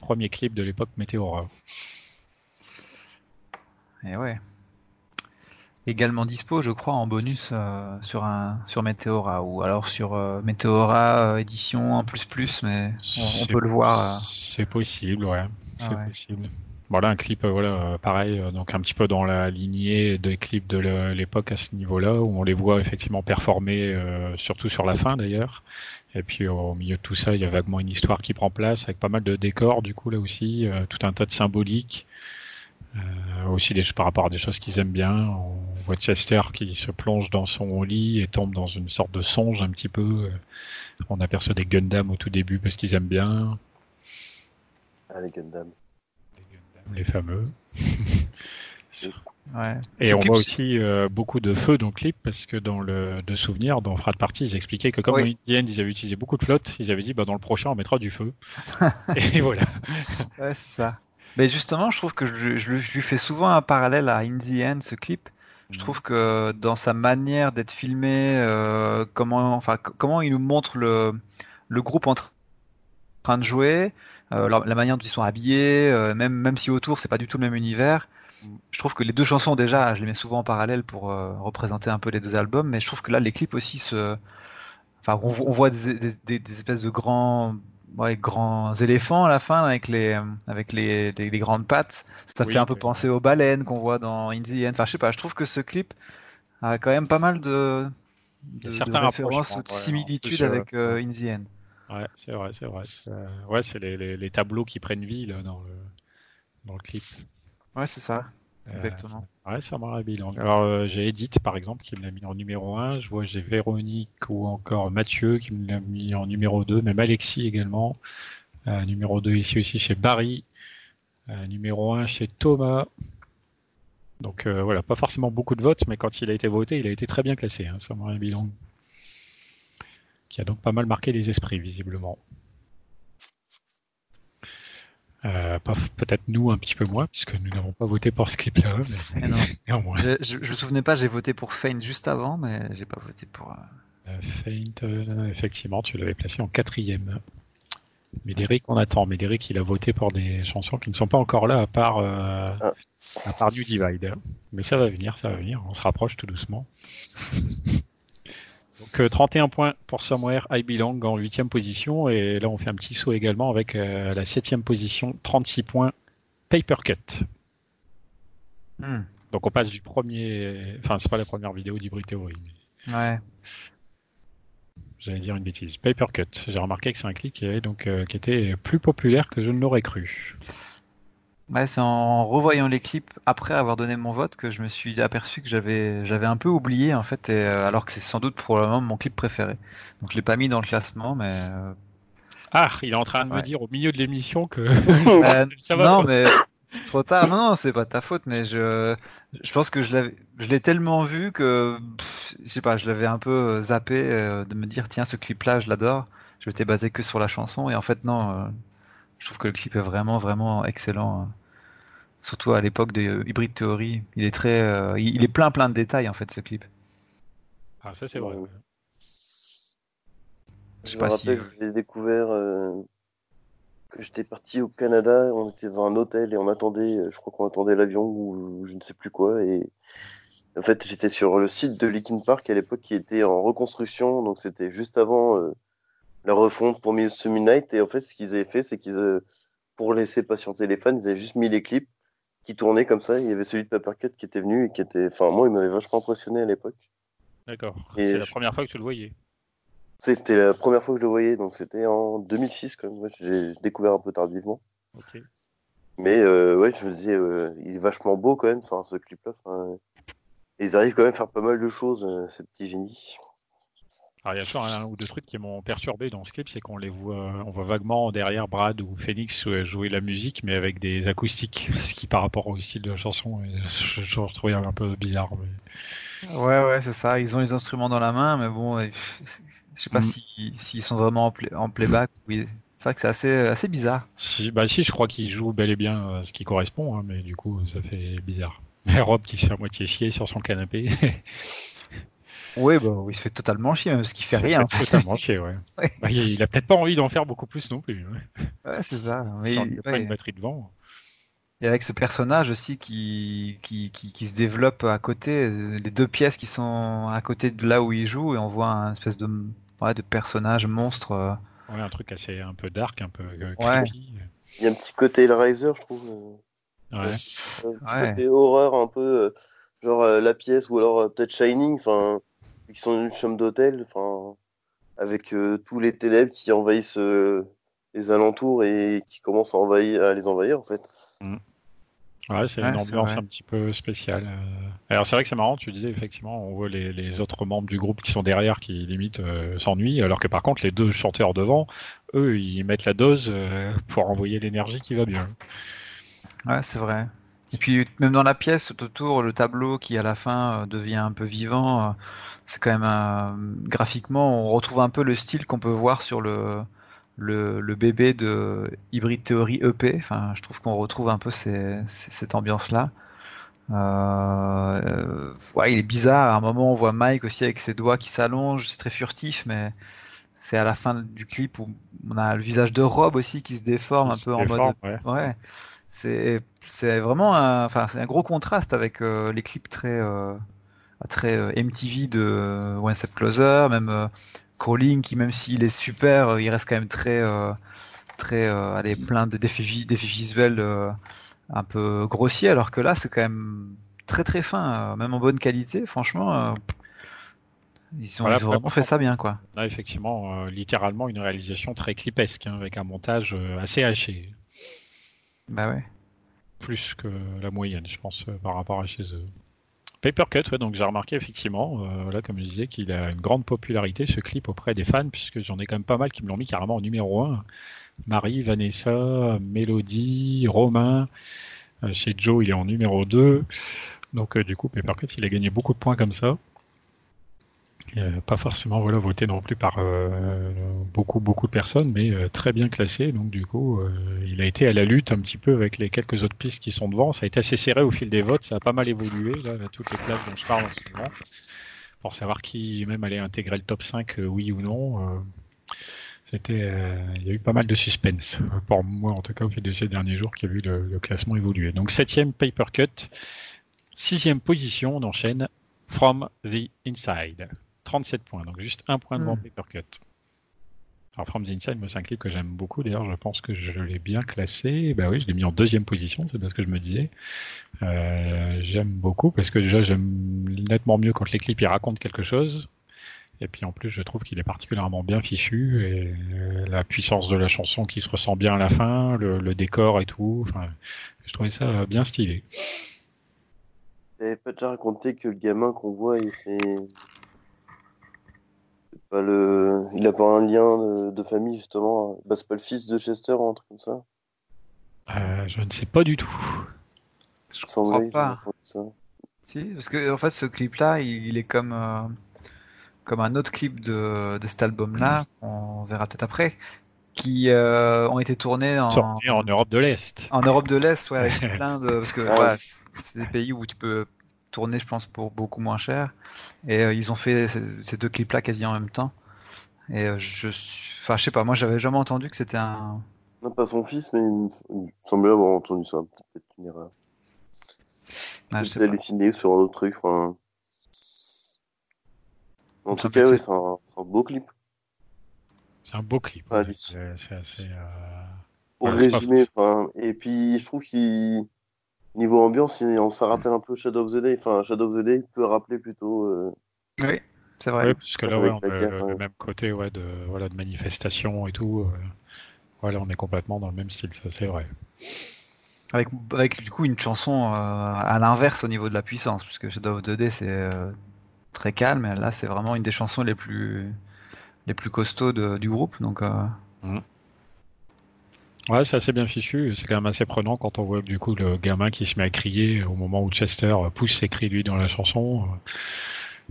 Premier clip de l'époque Météora. Et ouais. Également dispo, je crois, en bonus euh, sur un sur Meteora ou alors sur euh, Meteora euh, édition en plus plus, mais on, peut le voir. euh, C'est possible, ouais, c'est Ah ouais. possible. Voilà un clip, euh, voilà, euh, pareil, euh, donc un petit peu dans la lignée des clips de l'époque à ce niveau-là, où on les voit effectivement performer, surtout sur la fin d'ailleurs. Et puis au milieu de tout ça, il y a vaguement une histoire qui prend place avec pas mal de décors, du coup là aussi, tout un tas de symboliques. Aussi des, par rapport à des choses qu'ils aiment bien. On voit Chester qui se plonge dans son lit et tombe dans une sorte de songe un petit peu. On aperçoit des Gundam au tout début parce qu'ils aiment bien. Ah, les Gundam. Les fameux. *laughs* Ouais. Et on clip, voit aussi euh, beaucoup de feu dans le clip parce que dans le de souvenirs, dans Frat Party, ils expliquaient que comme Oui. dans Indian, ils avaient utilisé beaucoup de flotte, ils avaient dit bah dans le prochain on mettra du feu. *laughs* et voilà. Ouais, c'est ça. Mais justement, je trouve que je, je, lui- je lui fais souvent un parallèle à In the End, ce clip. Je trouve que dans sa manière d'être filmé, euh, comment, enfin, comment il nous montre le, le groupe en tra- train de jouer, euh, la, manière dont ils sont habillés, euh, même, même si autour c'est pas du tout le même univers. Je trouve que les deux chansons déjà, je les mets souvent en parallèle pour euh, représenter un peu les deux albums, mais je trouve que là les clips aussi se, enfin, on, vo- on voit des, des- des- des espèces de grands, ouais, grands éléphants à la fin avec les, avec les, les- les grandes pattes. Ça Oui, fait un peu oui. penser aux baleines qu'on voit dans In the End. Enfin, je sais pas, je trouve que ce clip a quand même pas mal de, de, références ou de similitudes avec euh, In the End. Ouais, c'est vrai, c'est vrai. C'est, euh, Ouais, c'est les, les, les tableaux qui prennent vie là dans le dans le clip. Ouais, c'est ça, Euh, exactement. Ouais, ça m'a bilan. Alors, euh, j'ai Edith, par exemple, qui me l'a mis en numéro 1. Je vois, j'ai Véronique ou encore Mathieu qui me l'a mis en numéro 2. Même Alexis également. Euh, numéro 2 ici aussi chez Barry. Euh, numéro 1 chez Thomas. Donc euh, voilà, pas forcément beaucoup de votes, mais quand il a été voté, il a été très bien classé, hein, Samurai Bilan. Qui a donc pas mal marqué les esprits, visiblement. Euh, Peut-être nous un petit peu moins, puisque nous n'avons pas voté pour ce clip-là, *laughs* mais non. néanmoins. Je, je, je me souvenais pas, j'ai voté pour Feint juste avant, mais j'ai pas voté pour. euh, Euh, Feint, euh, effectivement, tu l'avais placé en quatrième. Médéric, on attend. Médéric, il a voté pour des chansons qui ne sont pas encore là, à part, euh, Ah. à part New Divide. Mais ça va venir, ça va venir. On se rapproche tout doucement. Donc euh, 31 points pour Somewhere I Belong en huitième position. Et là, on fait un petit saut également avec euh, la septième position, 36 points, Paper Cut. hmm, Donc on passe du premier... Enfin, c'est pas la première vidéo d'Hybrid Theory. mais- Ouais. J'allais dire une bêtise. Paper Cut. J'ai remarqué que c'est un clip qui, avait donc, euh, qui était plus populaire que je ne l'aurais cru. Ouais, c'est en revoyant les clips après avoir donné mon vote que je me suis aperçu que j'avais j'avais un peu oublié en fait, et, euh, alors que c'est sans doute probablement mon clip préféré. Donc je l'ai pas mis dans le classement, mais euh, Ah, il est en train de me dire au milieu de l'émission que. *laughs* *laughs* Euh, Ça va, non, mais c'est trop tard. Non, non, c'est pas ta faute, mais je, je pense que je l'avais, je l'ai tellement vu que, pff, je sais pas, je l'avais un peu zappé euh, de me dire, tiens, ce clip-là, je l'adore. Je m'étais basé que sur la chanson, et en fait, non, euh, je trouve que le clip est vraiment, vraiment excellent. Surtout à l'époque de euh, Hybrid Theory. Il est très, euh, il est plein, plein de détails, en fait, ce clip. Ah, ça c'est vrai. Ouais. Je Je pas me si. rappelle, j'ai découvert euh, que j'étais parti au Canada, on était dans un hôtel et on attendait, je crois qu'on attendait l'avion ou, je ne sais plus quoi. Et en fait, j'étais sur le site de Linkin Park à l'époque qui était en reconstruction, donc c'était juste avant euh, la refonte pour Midnight. Et en fait, ce qu'ils avaient fait, c'est qu'ils, euh, pour laisser patienter les fans, ils avaient juste mis les clips qui tournaient comme ça. Il y avait celui de Papercut qui était venu et qui était, enfin, moi, il m'avait vachement impressionné à l'époque. D'accord. C'est la première fois que tu le voyais. C'était la première fois que je le voyais, donc c'était en 2006 quand même. J'ai découvert un peu tardivement. Ok. Mais euh, ouais, je me disais, euh, il est vachement beau quand même, enfin, ce clip-là. enfin, ils arrivent quand même à faire pas mal de choses, euh, ces petits génies. Alors il y a toujours un ou deux trucs qui m'ont perturbé dans ce clip, c'est qu'on les voit, on voit vaguement derrière Brad ou Phoenix euh, jouer la musique, mais avec des acoustiques, *laughs* ce qui par rapport au style de la chanson, euh, je, je retrouvais un peu bizarre. mais- Ouais, ouais, c'est ça. Ils ont les instruments dans la main, mais bon, euh, je sais pas Mm. si s'ils sont vraiment en, play- en playback C'est vrai que c'est assez, assez bizarre. Si, bah si, je crois qu'il joue bel et bien ce qui correspond, hein, mais du coup, ça fait bizarre. *laughs* Rob qui se fait à moitié chier sur son canapé. *laughs* oui, bah, il se fait totalement chier, parce qu'il fait rien. Fait totalement chier, ouais. *laughs* Bah, il, a peut-être pas envie d'en faire beaucoup plus non plus. Ouais, c'est ça. Mais il n'y a pas une batterie devant. Et avec ce personnage aussi qui, qui, qui, se développe à côté, les deux pièces qui sont à côté de là où il joue, et on voit un espèce de, ouais, de personnage monstre. Euh. Ouais, un truc assez un peu dark, un peu euh, creepy. Il y a un petit côté Hellraiser, je trouve. Ouais. Un petit côté horreur, un peu, euh, genre la pièce, ou alors peut-être Shining, enfin, qui sont une chambre d'hôtel, enfin, avec tous les ténèbres qui envahissent les alentours et qui commencent à, envahir, à les envahir, en fait. Mm. Ouais, c'est une ambiance un petit peu spéciale. Euh. Alors c'est vrai que c'est marrant, tu disais effectivement, on voit les, autres membres du groupe qui sont derrière qui limite euh, s'ennuient, alors que par contre les deux chanteurs devant, eux, ils mettent la dose euh, pour envoyer l'énergie qui va bien. Ouais, c'est vrai. Et puis même dans la pièce autour, le tableau qui à la fin devient un peu vivant, c'est quand même graphiquement, on retrouve un peu le style qu'on peut voir sur le le, bébé de Hybrid Theory EP. Enfin, je trouve qu'on retrouve un peu cette ambiance-là. Euh, ouais, il est bizarre. À un moment, on voit Mike aussi avec ses doigts qui s'allongent. C'est très furtif, mais c'est à la fin du clip où on a le visage de Rob aussi qui se déforme un peu en mode. Ouais. C'est vraiment un, enfin, un gros contraste avec euh, les clips très, euh, très MTV de One Step Closer, même Crawling qui même s'il est super, euh, il reste quand même très euh, très euh, allez, plein de défis, visuels un peu grossiers alors que là c'est quand même très très fin, même en bonne qualité, franchement. Ils, ont, vraiment fait ça bien, quoi. Là, effectivement, littéralement une réalisation très clipesque, hein, avec un montage assez haché. Bah ouais. Plus que la moyenne, je pense, par rapport à chez eux. Papercut, ouais, donc j'ai remarqué effectivement, euh, là comme je disais, qu'il a une grande popularité ce clip auprès des fans, puisque j'en ai quand même pas mal qui me l'ont mis carrément en numéro 1. Marie, Vanessa, Mélodie, Romain. Euh, chez Joe, il est en numéro 2. Donc euh, du coup, Papercut, il a gagné beaucoup de points comme ça. Euh, pas forcément voilà voté non plus par euh, beaucoup beaucoup de personnes, mais euh, très bien classé. Donc du coup, il a été à la lutte un petit peu avec les quelques autres pistes qui sont devant. Ça a été assez serré au fil des votes. Ça a pas mal évolué là, toutes les places dont je parle en ce moment, pour savoir qui même allait intégrer le top 5, oui ou non. C'était, il y a eu pas mal de suspense pour moi en tout cas au fil de ces derniers jours qui a vu le, classement évoluer. Donc septième paper cut, sixième position, on enchaîne From the Inside. 37 points, donc juste un point devant hmm. Papercut. Alors From the Inside, c'est un clip que j'aime beaucoup. D'ailleurs, je pense que je l'ai bien classé. Bah oui, je l'ai mis en deuxième position, c'est bien ce que je me disais. Euh, j'aime beaucoup parce que déjà, j'aime nettement mieux quand les clips ils racontent quelque chose. Et puis en plus, je trouve qu'il est particulièrement bien fichu et euh, la puissance de la chanson qui se ressent bien à la fin, le, décor et tout. Enfin, je trouvais ça bien stylé. T'avais pas déjà raconté que le gamin qu'on voit, il le... Il a pas un lien de, famille, justement. Bah, c'est pas le fils de Chester ou un truc comme ça euh, Je ne sais pas du tout. Je crois pas. Si, parce que en fait, ce clip-là, il, est comme, euh, comme un autre clip de, de cet album-là, on verra peut-être après, qui euh, ont été tournés en... en Europe de l'Est. En Europe de l'Est, ouais, avec *laughs* plein de... Parce que ah c'est des pays où tu peux tourné, je pense, pour beaucoup moins cher. Et euh, ils ont fait ces, deux clips-là quasi en même temps. Et euh, je Enfin, je sais pas, moi j'avais jamais entendu que c'était un. Non, pas son fils, mais il me, semblait avoir entendu ça. Peut-être une erreur. Ah, je halluciné sur un autre truc. Enfin... En tout cas, c'est un, beau clip. C'est un beau clip. c'est assez. Euh... Pour résumer, et puis je trouve qu'il Niveau ambiance, on s'en rappelle un peu Shadow of the Day. Enfin, Shadow of the Day peut rappeler plutôt. Euh, oui, c'est vrai. Oui, parce que là, ouais, on le, même côté ouais, de, voilà, de manifestation et tout. Euh, voilà, on est complètement dans le même style, ça c'est vrai. Avec, avec du coup une chanson euh, à l'inverse au niveau de la puissance, puisque Shadow of the Day c'est très calme, et là c'est vraiment une des chansons les plus les plus costauds du groupe. Donc, mmh. Ouais, c'est assez bien fichu. C'est quand même assez prenant quand on voit du coup le gamin qui se met à crier au moment où Chester pousse ses cris lui dans la chanson.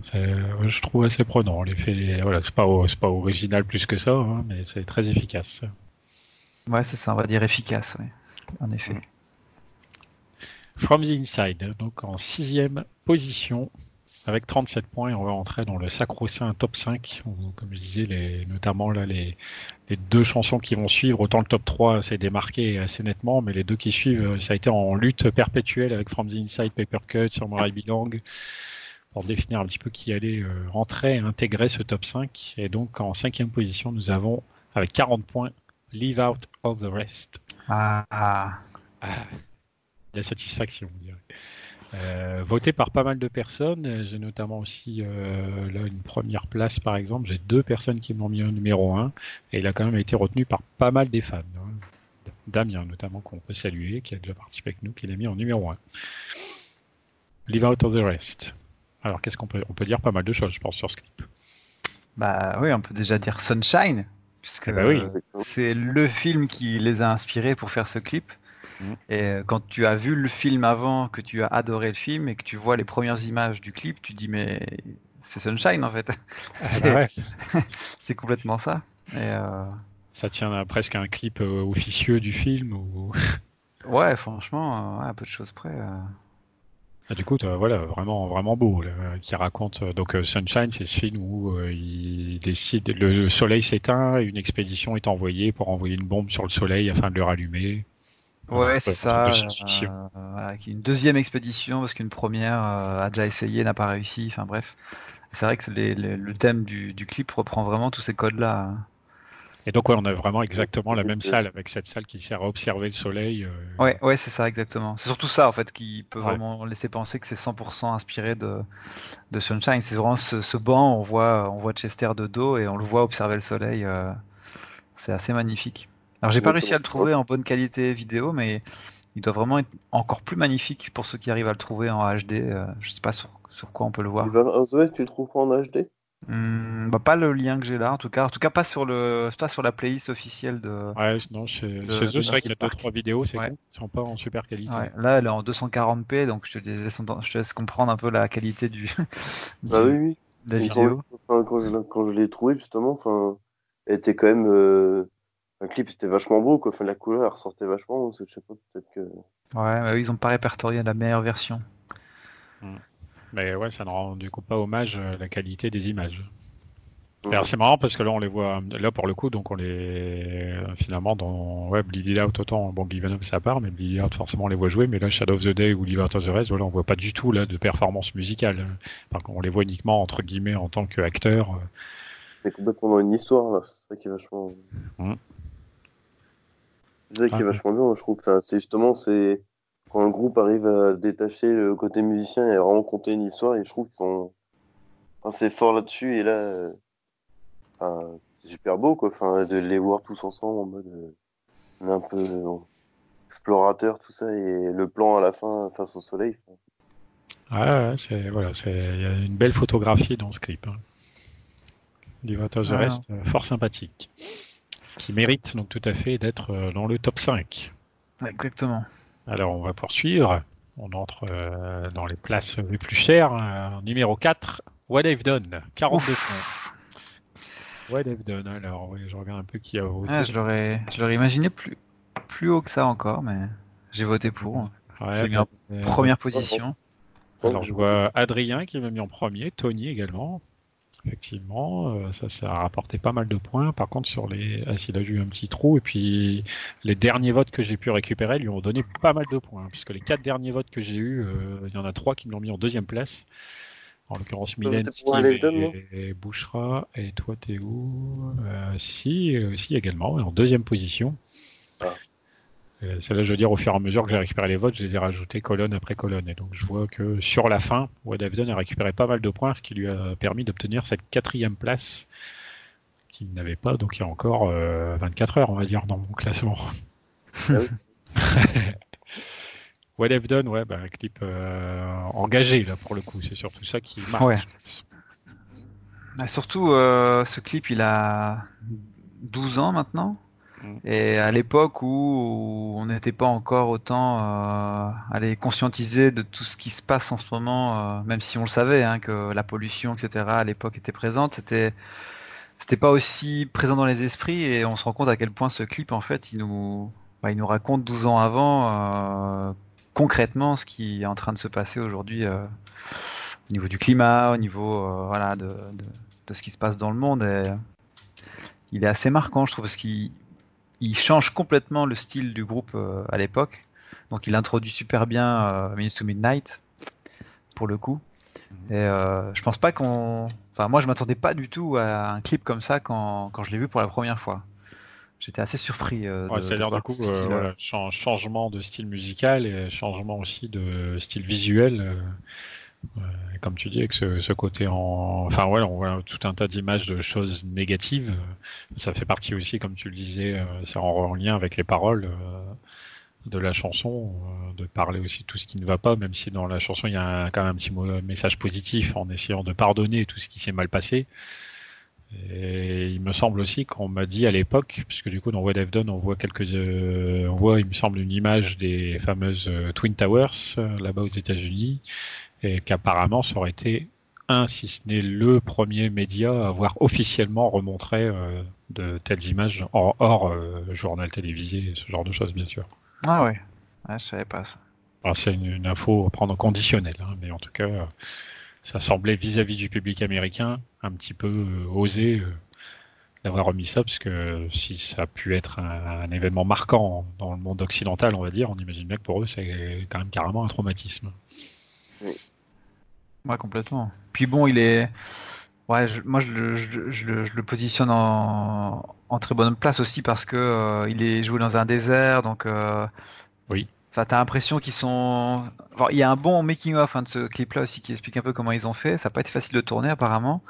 je trouve assez prenant. L'effet, voilà, c'est pas, c'est pas original plus que ça, hein, mais c'est très efficace. Ouais, c'est ça, on va dire efficace, ouais. en effet. From the Inside, donc en sixième position avec 37 points, on va entrer dans le sacro-saint top 5, où, comme je disais, les, notamment là, les, les, deux chansons qui vont suivre, autant le top 3 s'est démarqué assez nettement, mais les deux qui suivent, ça a été en lutte perpétuelle avec From the Inside, Paper Cut, Somewhere I Belong, pour définir un petit peu qui allait euh, rentrer et intégrer ce top 5. Et donc en cinquième position, nous avons, avec 40 points, Leave Out of the Rest. Ah, ah. ah la satisfaction, on dirait. Euh, voté par pas mal de personnes. J'ai notamment aussi euh, là une première place par exemple. J'ai deux personnes qui m'ont mis en numéro 1 et il a quand même été retenu par pas mal des fans. Hein. Damien notamment qu'on peut saluer, qui a déjà participé avec nous, qui l'a mis en numéro 1. Leave out of the rest. Alors qu'est-ce qu'on peut on peut dire pas mal de choses je pense sur ce clip. Bah oui, on peut déjà dire Sunshine puisque eh ben c'est le film qui les a inspirés pour faire ce clip. Mm. Et euh, quand tu as vu le film avant, que tu as adoré le film et que tu vois les premières images du clip, tu dis mais c'est Sunshine en fait. Ah *laughs* bah *laughs* c'est complètement ça. Et euh, Ça tient presque à un clip euh, officieux du film ou... *laughs* Ouais, franchement, un peu de choses près. Ah, du coup, voilà, vraiment, vraiment beau, qui raconte. donc, Sunshine, c'est ce film où il décide, le soleil s'éteint, et une expédition est envoyée pour envoyer une bombe sur le soleil afin de le rallumer. Ouais, c'est ça. Euh, une deuxième expédition parce qu'une première euh, a déjà essayé, n'a pas réussi. Enfin bref, c'est vrai que le thème du, clip reprend vraiment tous ces codes-là. Et donc ouais, on a vraiment exactement la même salle avec cette salle qui sert à observer le soleil. Euh. Ouais, ouais, c'est ça exactement. C'est surtout ça en fait qui peut vraiment laisser penser que c'est 100% inspiré de, de Sunshine. C'est vraiment ce, banc, on voit, on voit Chester de dos et on le voit observer le soleil. c'est assez magnifique. Alors j'ai pas réussi à le trouver en bonne qualité vidéo, mais il doit vraiment être encore plus magnifique pour ceux qui arrivent à le trouver en HD. Euh, je sais pas sur, quoi on peut le voir. tu le trouves pas en HD hmm, bah, pas le lien que j'ai là, en tout cas, en tout cas pas sur le, pas sur la playlist officielle de. Ouais, non, chez, eux, c'est vrai qu'il y a deux trois vidéos, c'est ouais. sont pas en super qualité. là, elle est en 240p, donc je te, laisse, je te laisse comprendre un peu la qualité du. *laughs* bah oui, oui. La vidéo. Quand, je, quand je l'ai trouvé justement, enfin, elle était quand même. Euh, le clip était vachement beau, quoi. Enfin, la couleur ressortait vachement. Je sais pas, peut-être que. Ouais, ils ont pas répertorié la meilleure version. Hmm. Mais ouais, ça ne rend du coup pas hommage à la qualité des images. C'est marrant parce que là on les voit, là pour le coup, donc on les finalement dans ouais, Bleed Out autant, bon Given Up ça part, mais Bleed Out forcément on les voit jouer, mais là Shadow of the Day ou Live Out of the Rest, voilà, on voit pas du tout là de performance musicale. Par contre, on les voit uniquement entre guillemets en tant qu'acteurs. C'est complètement dans une histoire là, c'est ça qui est vachement. Hmm. C'est ça qui est vachement bien, je trouve. C'est justement, c'est quand un groupe arrive à détacher le côté musicien et à vraiment compter une histoire, et je trouve qu'ils sont assez forts là-dessus. Et là, c'est super beau, quoi. Enfin, de les voir tous ensemble en mode euh, un peu euh, explorateur, tout ça, et le plan à la fin face au soleil. Ouais, c'est voilà, c'est il y a une belle photographie dans ce clip. Hein. Du Water the Rest, euh, fort sympathique qui mérite donc tout à fait d'être euh, dans le top 5. Exactement. Alors on va poursuivre. On entre euh, dans les places les plus chères. Euh, numéro 4, What I've Done, 42 points. What I've Done, alors je regarde un peu qui a voté. Ah, je l'aurais imaginé plus, plus haut que ça encore, mais j'ai voté pour. j'ai mis en première position. Alors je vois Adrien qui m'a mis en premier, Tony également, Effectivement, euh, ça, ça a rapporté pas mal de points. Par contre, sur les, ah, il a eu un petit trou. Et puis, les derniers votes que j'ai pu récupérer lui ont donné pas mal de points, puisque les quatre derniers votes que j'ai eu, euh, il y en a trois qui m'ont mis en deuxième place. En l'occurrence, Mylène, Steve et, Bouchera. Et toi, t'es où euh, Si, aussi également, en deuxième position. Ah. Euh, c'est là, je veux dire, au fur et à mesure que j'ai récupéré les votes, je les ai rajoutés colonne après colonne. Et donc, je vois que sur la fin, Wade a récupéré pas mal de points, ce qui lui a permis d'obtenir cette quatrième place qu'il n'avait pas. Donc, il y a encore 24 euh, heures, on va dire, dans mon classement. Ah What I've Done, ouais, bah, un clip euh, engagé, là, pour le coup. C'est surtout ça qui marque. Ouais. Bah, surtout, ce clip, il a 12 ans maintenant. Et à l'époque où on n'était pas encore autant euh, allé conscientiser de tout ce qui se passe en ce moment, euh, même si on le savait, hein, que la pollution, etc., à l'époque était présente, c'était c'était pas aussi présent dans les esprits et on se rend compte à quel point ce clip en fait il nous bah, il nous raconte 12 ans avant concrètement ce qui est en train de se passer aujourd'hui au niveau du climat, au niveau voilà de, de, ce qui se passe dans le monde. Il est assez marquant, je trouve, parce qu'il il change complètement le style du groupe euh, à l'époque. Donc il introduit super bien euh, Minutes to Midnight pour le coup. Mhm. Et euh, je pense pas qu'on. Enfin, moi je m'attendais pas du tout à un clip comme ça quand, quand je l'ai vu pour la première fois. J'étais assez surpris. Euh, ouais, l'air d'un coup euh, changement de style musical et changement aussi de style visuel comme tu dis, avec ce, côté en, enfin ouais, on voit tout un tas d'images de choses négatives. Ça fait partie aussi, comme tu le disais, c'est euh, en, lien avec les paroles euh, de la chanson, euh, de parler aussi de tout ce qui ne va pas, même si dans la chanson il y a quand même un petit message positif en essayant de pardonner tout ce qui s'est mal passé. Et il me semble aussi qu'on m'a dit à l'époque, puisque du coup dans What I've Done on voit quelques, on voit il me semble une image des fameuses Twin Towers là-bas aux États-Unis, et qu'apparemment ça aurait été un, si ce n'est le premier média à avoir officiellement remontré euh, de telles images hors, hors euh, journal télévisé, ce genre de choses, bien sûr. Ah ouais, ouais je savais pas ça. c'est une, info à prendre au conditionnel, hein, mais en tout cas, ça semblait vis-à-vis du public américain un petit peu euh, osé d'avoir remis ça, parce que si ça a pu être un, un, événement marquant dans le monde occidental, on va dire, on imagine bien que pour eux, c'est quand même carrément un traumatisme. Oui. Ouais, complètement. Puis bon, il est. Ouais, moi je le, je, le, positionne en, en, très bonne place aussi parce que euh, il est joué dans un désert, donc. Euh, oui. Enfin, t'as l'impression qu'ils sont. il y a un bon making of hein, de ce clip-là aussi qui explique un peu comment ils ont fait. Ça n'a pas été facile de tourner apparemment.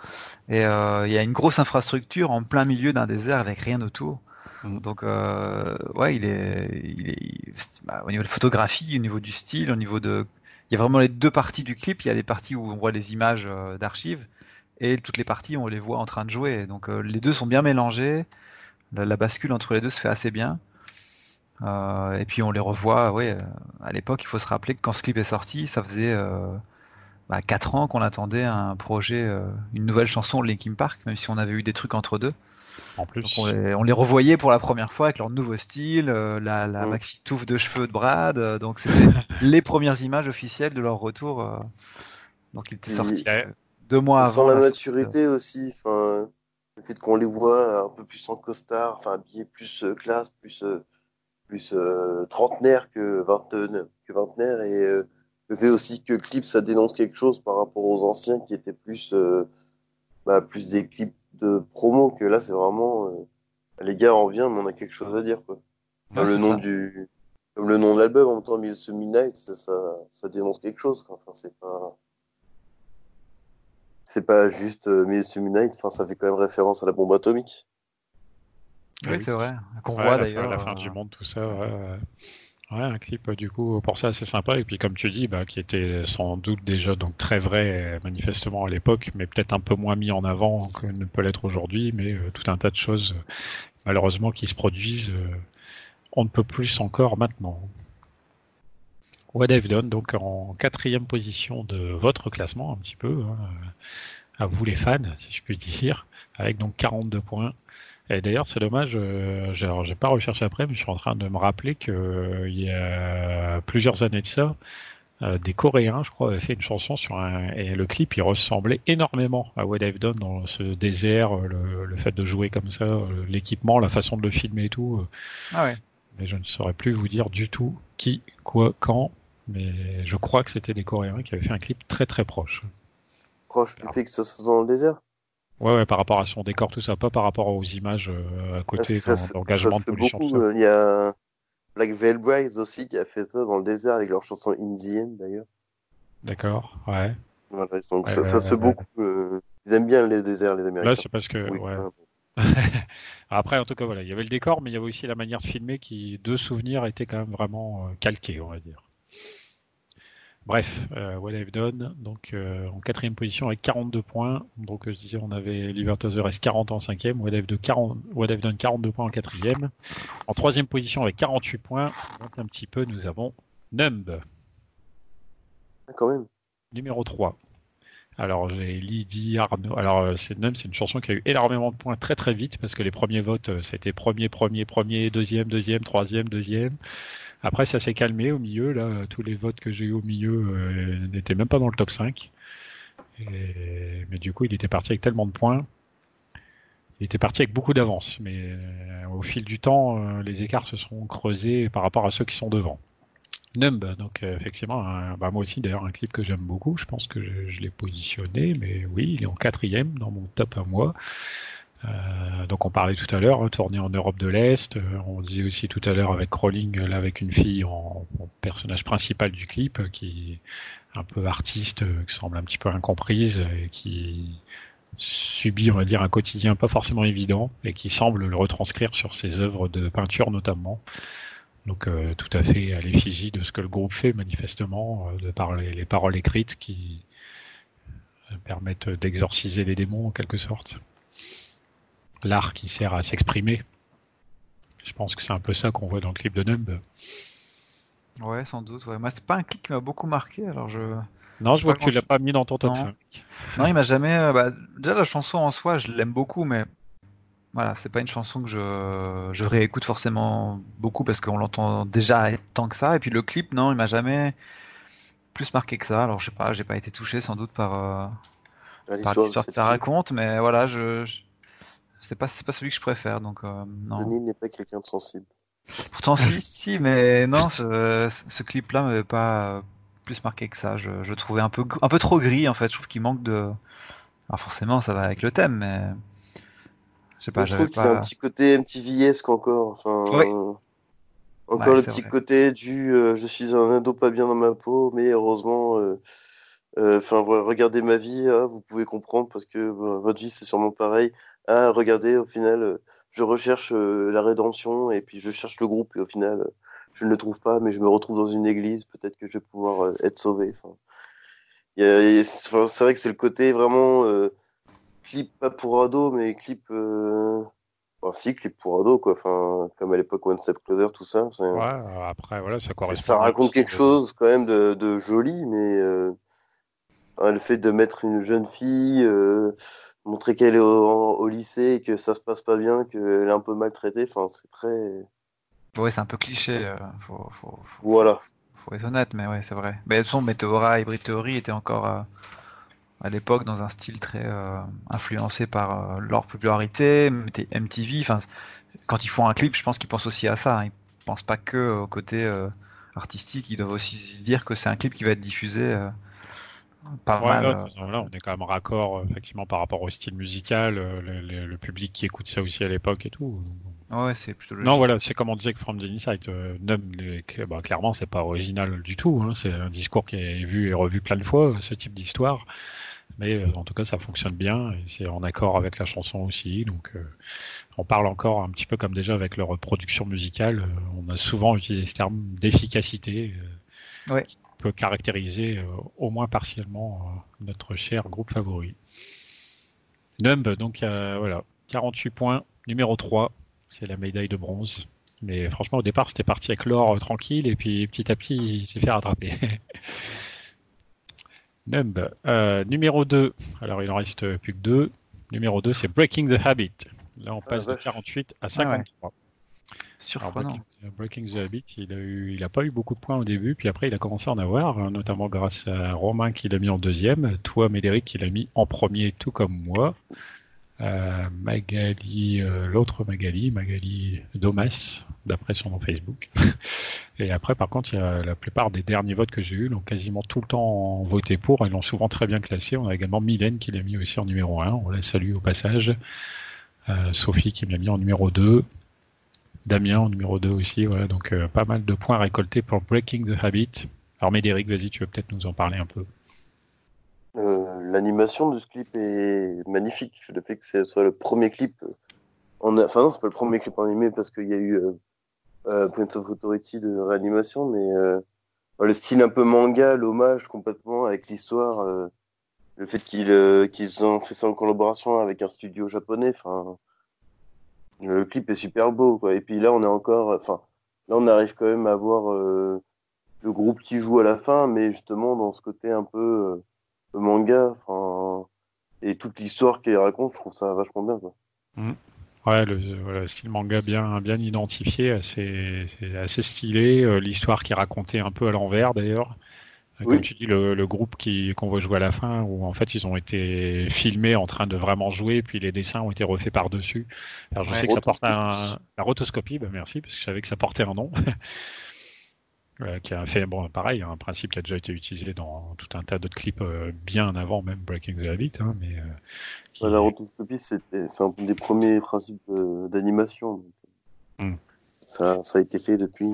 Et euh, il y a une grosse infrastructure en plein milieu d'un désert avec rien autour. Mm. Donc, ouais, il est, il est bah, au niveau de photographie, au niveau du style, au niveau de il y a vraiment les deux parties du clip. Il y a des parties où on voit les images euh, d'archives et toutes les parties où on les voit en train de jouer. Donc euh, les deux sont bien mélangés. La, bascule entre les deux se fait assez bien. Euh, et puis on les revoit. Oui, à l'époque, il faut se rappeler que quand ce clip est sorti, ça faisait bah, 4 ans qu'on attendait un projet, une nouvelle chanson de Linkin Park, même si on avait eu des trucs entre deux. En plus. on, les, revoyait pour la première fois avec leur nouveau style, euh, la, maxi touffe de cheveux de Brad. Euh, donc c'était *laughs* les premières images officielles de leur retour. Euh. donc il était sorti deux mois avant. Sans la maturité aussi, enfin, le fait qu'on les voit un peu plus en costard, enfin habillés plus classe, plus plus trentenaire que, que vingtenaire et le fait aussi que clip ça dénonce quelque chose par rapport aux anciens qui étaient plus bah, plus des clips de promo que là, c'est vraiment euh, les gars, on vient, mais on a quelque chose à dire. Quoi. Comme, le nom du... Comme le nom de l'album, en même temps, Midnight, ça, ça, ça, dénonce quelque chose. Quoi. Enfin, c'est pas. C'est pas juste euh, Midnight, enfin, ça fait quand même référence à la bombe atomique. Oui, c'est vrai. Qu'on voit d'ailleurs. La fin du euh, monde, tout ça. Ouais, Ouais, un clip du coup pour ça assez sympa et puis comme tu dis, bah, qui était sans doute déjà donc très vrai manifestement à l'époque, mais peut-être un peu moins mis en avant que ne peut l'être aujourd'hui, mais euh, tout un tas de choses malheureusement qui se produisent, euh, on ne peut plus encore maintenant. What I've Done donc en quatrième position de votre classement un petit peu, hein, à vous les fans si je puis dire, avec donc 42 points. Et d'ailleurs, c'est dommage, euh, j'ai pas recherché après, mais je suis en train de me rappeler qu'il euh, y a plusieurs années de ça, euh, des Coréens, je crois, avaient fait une chanson sur un et le clip, il ressemblait énormément à What I've Done dans ce désert, le, fait de jouer comme ça, l'équipement, la façon de le filmer et tout. Ah ouais. Mais je ne saurais plus vous dire du tout qui, quoi, quand, mais je crois que c'était des Coréens qui avaient fait un clip très très proche. Proche du fait que ça soit dans le désert? Ouais, ouais, par rapport à son décor, tout ça, pas par rapport aux images euh, à côté, l'engagement de pollution. Euh, il y a Black Veil Brides aussi qui a fait ça dans le désert avec leur chanson Indian d'ailleurs. D'accord, ouais. Voilà, donc ça, ça se beaucoup. Euh, ils aiment bien les déserts, les Américains. Là, c'est parce que. ouais. *laughs* Après, en tout cas, voilà, il y avait le décor, mais il y avait aussi la manière de filmer qui, de souvenirs, était quand même vraiment calquée, on va dire. Bref, euh, What I've Done, donc euh, en quatrième position avec 42 points. Donc je disais, on avait Libertas the 40 en cinquième, What I've, de 40, What I've Done 42 points en quatrième. En troisième position avec 48 points, donc un petit peu, nous avons Numb. Ah, quand même. Numéro 3 Alors j'ai Lydie Arnaud. Alors c'est c'est une chanson qui a eu énormément de points très très vite parce que les premiers votes c'était premier, premier, premier, deuxième, deuxième, troisième, deuxième. Après ça s'est calmé au milieu. Là, tous les votes que j'ai eu au milieu n'étaient même pas dans le top 5. Mais du coup, il était parti avec tellement de points il était parti avec beaucoup d'avance, mais euh, au fil du temps, euh, les écarts se sont creusés par rapport à ceux qui sont devant. Numb, donc euh, effectivement, bah, moi aussi d'ailleurs un clip que j'aime beaucoup, je pense que je, l'ai positionné, mais oui, il est en quatrième dans mon top à moi. Donc on parlait tout à l'heure, hein, tourné en Europe de l'Est, on disait aussi tout à l'heure avec Crawling, là avec une fille en, personnage principal du clip, qui est un peu artiste, qui semble un petit peu incomprise, et qui subit, on va dire, un quotidien pas forcément évident et qui semble le retranscrire sur ses œuvres de peinture notamment. Donc euh, tout à fait à l'effigie de ce que le groupe fait manifestement, euh, de par les, paroles écrites qui euh, permettent d'exorciser les démons en quelque sorte. L'art qui sert à s'exprimer. Je pense que c'est un peu ça qu'on voit dans le clip de Numb. Ouais, sans doute. Ouais. Moi, c'est pas un clip qui m'a beaucoup marqué, alors je non, je vois que tu l'as pas mis dans ton top 5. Non, il m'a jamais. Euh, bah, déjà, la chanson en soi, je l'aime beaucoup, mais voilà, c'est pas une chanson que je, je réécoute forcément beaucoup parce qu'on l'entend déjà tant que ça. Et puis le clip, non, il m'a jamais plus marqué que ça. Alors, je sais pas, j'ai pas été touché sans doute par, euh, l'histoire que ça raconte, mais voilà, je, c'est pas, pas celui que je préfère. Donc, euh, non. Denis n'est pas quelqu'un de sensible. Pourtant, si, si, mais non, ce, ce clip-là m'avait pas plus marqué que ça. Je, je trouvais un peu, un peu trop gris en fait. Je trouve qu'il manque de. Alors forcément, ça va avec le thème, mais je sais pas. Je trouve qu'il a un petit côté MTV-esque encore. Enfin, Encore le petit côté du euh, je suis un ado pas bien dans ma peau, mais heureusement, euh, euh, enfin, regardez ma vie, ah, vous pouvez comprendre parce que votre vie c'est sûrement pareil. Ah, regardez, au final, je recherche la rédemption et puis je cherche le groupe et au final, je ne le trouve pas, mais je me retrouve dans une église, peut-être que je vais pouvoir euh, être sauvé. Enfin, c'est vrai que c'est le côté vraiment euh, clip pas pour ado, mais clip. Euh... Enfin, si, clip pour ado, quoi. Enfin, comme à l'époque One Step Closer, tout ça. Ouais, après, voilà, ça correspond. Ça raconte quelque chose quand même de, de joli, mais euh, le fait de mettre une jeune fille, euh, montrer qu'elle est au, au, lycée, que ça se passe pas bien, qu'elle est un peu maltraitée, enfin, c'est très. Oui, c'est un peu cliché. Euh, faut, faut, voilà. Faut être honnête, mais ouais, c'est vrai. Mais son Meteora et Hybrid Theory étaient encore euh, à l'époque dans un style très euh, influencé par leur popularité, MTV. Enfin, quand ils font un clip, je pense qu'ils pensent aussi à ça. Hein. Ils pensent pas que au côté artistique. Ils doivent aussi dire que c'est un clip qui va être diffusé pas mal. Là, on est quand même raccord effectivement par rapport au style musical, le, le public qui écoute ça aussi à l'époque et tout. Ouais, c'est plutôt Non, voilà, c'est comme on disait que From the Inside, euh, bah, clairement, c'est pas original du tout. Hein, c'est un discours qui est vu et revu plein de fois, ce type d'histoire. Mais euh, en tout cas, ça fonctionne bien et c'est en accord avec la chanson aussi. Donc, euh, on parle encore un petit peu comme déjà avec leur production musicale. on a souvent utilisé ce terme d'efficacité ouais. qui peut caractériser au moins partiellement notre cher groupe favori. Numb, donc voilà, 48 points, numéro 3 c'est la médaille de bronze. Mais franchement, au départ, c'était parti avec l'or euh, tranquille, et puis petit à petit, il s'est fait rattraper. *laughs* Numb. Euh, numéro 2. Alors, il en reste plus que deux. Numéro 2, c'est Breaking the Habit. Là, on ah, passe de 48 à 53. Surprenant. Breaking, the Habit, il a eu, il a pas eu beaucoup de points au début, puis après il a commencé à en avoir, hein, notamment grâce à Romain qui l'a mis en deuxième, toi Médéric qui l'a mis en premier, tout comme moi. Euh, Magali, euh, l'autre Magali, Magali Domas, d'après son nom Facebook. *laughs* Et après, par contre, il y a la plupart des derniers votes que j'ai eu l'ont quasiment tout le temps voté pour. Ils l'ont souvent très bien classé. On a également Mylène qui l'a mis aussi en numéro 1. On la salue au passage. Euh, Sophie qui l'a mis en numéro 2. Damien en numéro 2 aussi. Voilà, donc pas mal de points récoltés pour Breaking the Habit. Alors Médéric, vas-y, tu veux peut-être nous en parler un peu. Euh, l'animation de ce clip est magnifique. Le fait que ce soit le premier clip en, enfin non, c'est pas le premier clip animé parce qu'il y a eu euh, euh, Point of Authority de réanimation, mais euh, le style un peu manga, l'hommage complètement avec l'histoire, le fait qu'ils qu'ils ont fait ça en collaboration avec un studio japonais, enfin le clip est super beau quoi. Et puis là on est encore, enfin là on arrive quand même à voir le groupe qui joue à la fin, mais justement dans ce côté un peu le manga, et toute l'histoire qu'il raconte, je trouve ça vachement bien. Quoi. Ouais, le, style manga bien, bien identifié, assez, assez stylé. euh, L'histoire qui est racontée un peu à l'envers d'ailleurs. Oui. Comme tu dis, le, le groupe qui qu'on va jouer à la fin, où en fait ils ont été filmés en train de vraiment jouer, puis les dessins ont été refaits par-dessus. Alors je Ouais. sais que ça porte un, la rotoscopie, bah merci, parce que je savais que ça portait un nom. *laughs* Euh, qui a fait, bon, pareil, un principe qui a déjà été utilisé dans tout un tas d'autres clips euh, bien avant même Breaking the Habit, hein, mais euh, qui- La rotoscopie, c'est un des premiers principes d'animation. Hmm. Ça, ça a été fait depuis.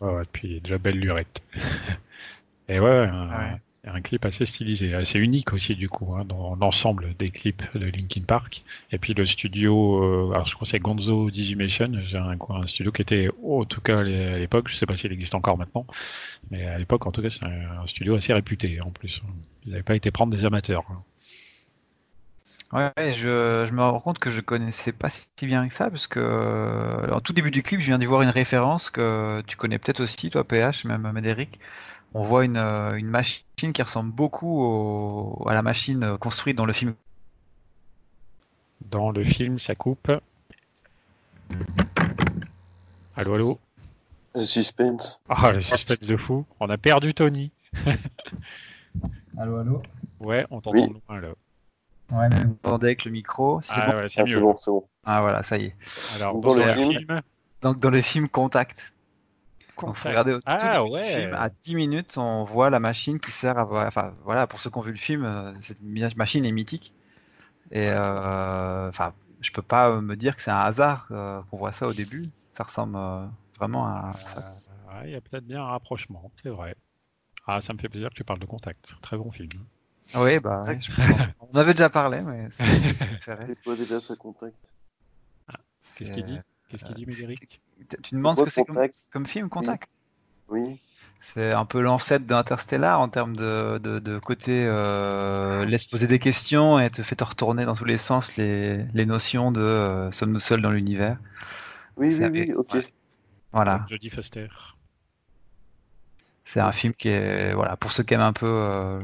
Ouais, ouais, puis déjà belle lurette. *laughs* Et ouais, un, Ouais. un clip assez stylisé, assez unique aussi du coup, hein, dans l'ensemble des clips de Linkin Park. Et puis le studio, euh, alors je crois que c'est Gonzo Digimation, j'ai un, studio qui était, oh, en tout cas à l'époque, je sais pas s'il existe encore maintenant, mais à l'époque en tout cas c'est un, un studio assez réputé en plus. Ils n'avaient pas été prendre des amateurs. hein. Ouais, ouais, je, je me rends compte que je connaissais pas si bien que ça, parce que euh, en tout début du clip, je viens d'y voir une référence que tu connais peut-être aussi, toi, PH, même Médéric. On voit une, euh, une machine qui ressemble beaucoup au- à la machine euh, construite dans le film. Dans le film, ça coupe. Allô, allô? Le suspense. Ah, le suspense de fou. On a perdu Tony. *laughs* Allô, allô? Ouais, on t'entend Oui. loin là. Ouais, mais vous entendez avec le micro. Si c'est Ah, bon. ouais, c'est Ah, mieux. c'est bon, c'est bon. Ah, voilà, ça y est. Alors, Dans dans, le le film. film, Donc, dans le film Contact. Faut Contact. regarder au tout Ah, du film, à 10 minutes, on voit la machine qui sert à. Enfin, voilà, pour ceux qui ont vu le film, euh, cette machine est mythique. Et, euh, enfin, je peux pas me dire que c'est un hasard euh, qu'on voit ça au début. Ça ressemble euh, vraiment à ça. Ouais, il y a peut-être bien un rapprochement, c'est vrai. Ah, ça me fait plaisir que tu parles de Contact. Très bon film. Oui, bah, ouais, je pense. *laughs* on avait déjà parlé, mais c'est mon *laughs* film préféré. C'est quoi déjà ce contact Qu'est-ce qu'il dit? Qu'est-ce euh, qu'il dit, Médéric Tu demandes ce que c'est comme, film, Contact Oui. C'est un peu l'ancêtre d'Interstellar en termes de, de, de côté euh, laisse poser des questions et te fait te retourner dans tous les sens les, les notions de euh, sommes-nous seuls dans l'univers. Oui, oui, ok. ouais. Voilà, Jodie Foster. c'est un film qui est voilà pour ceux qui aiment un peu euh,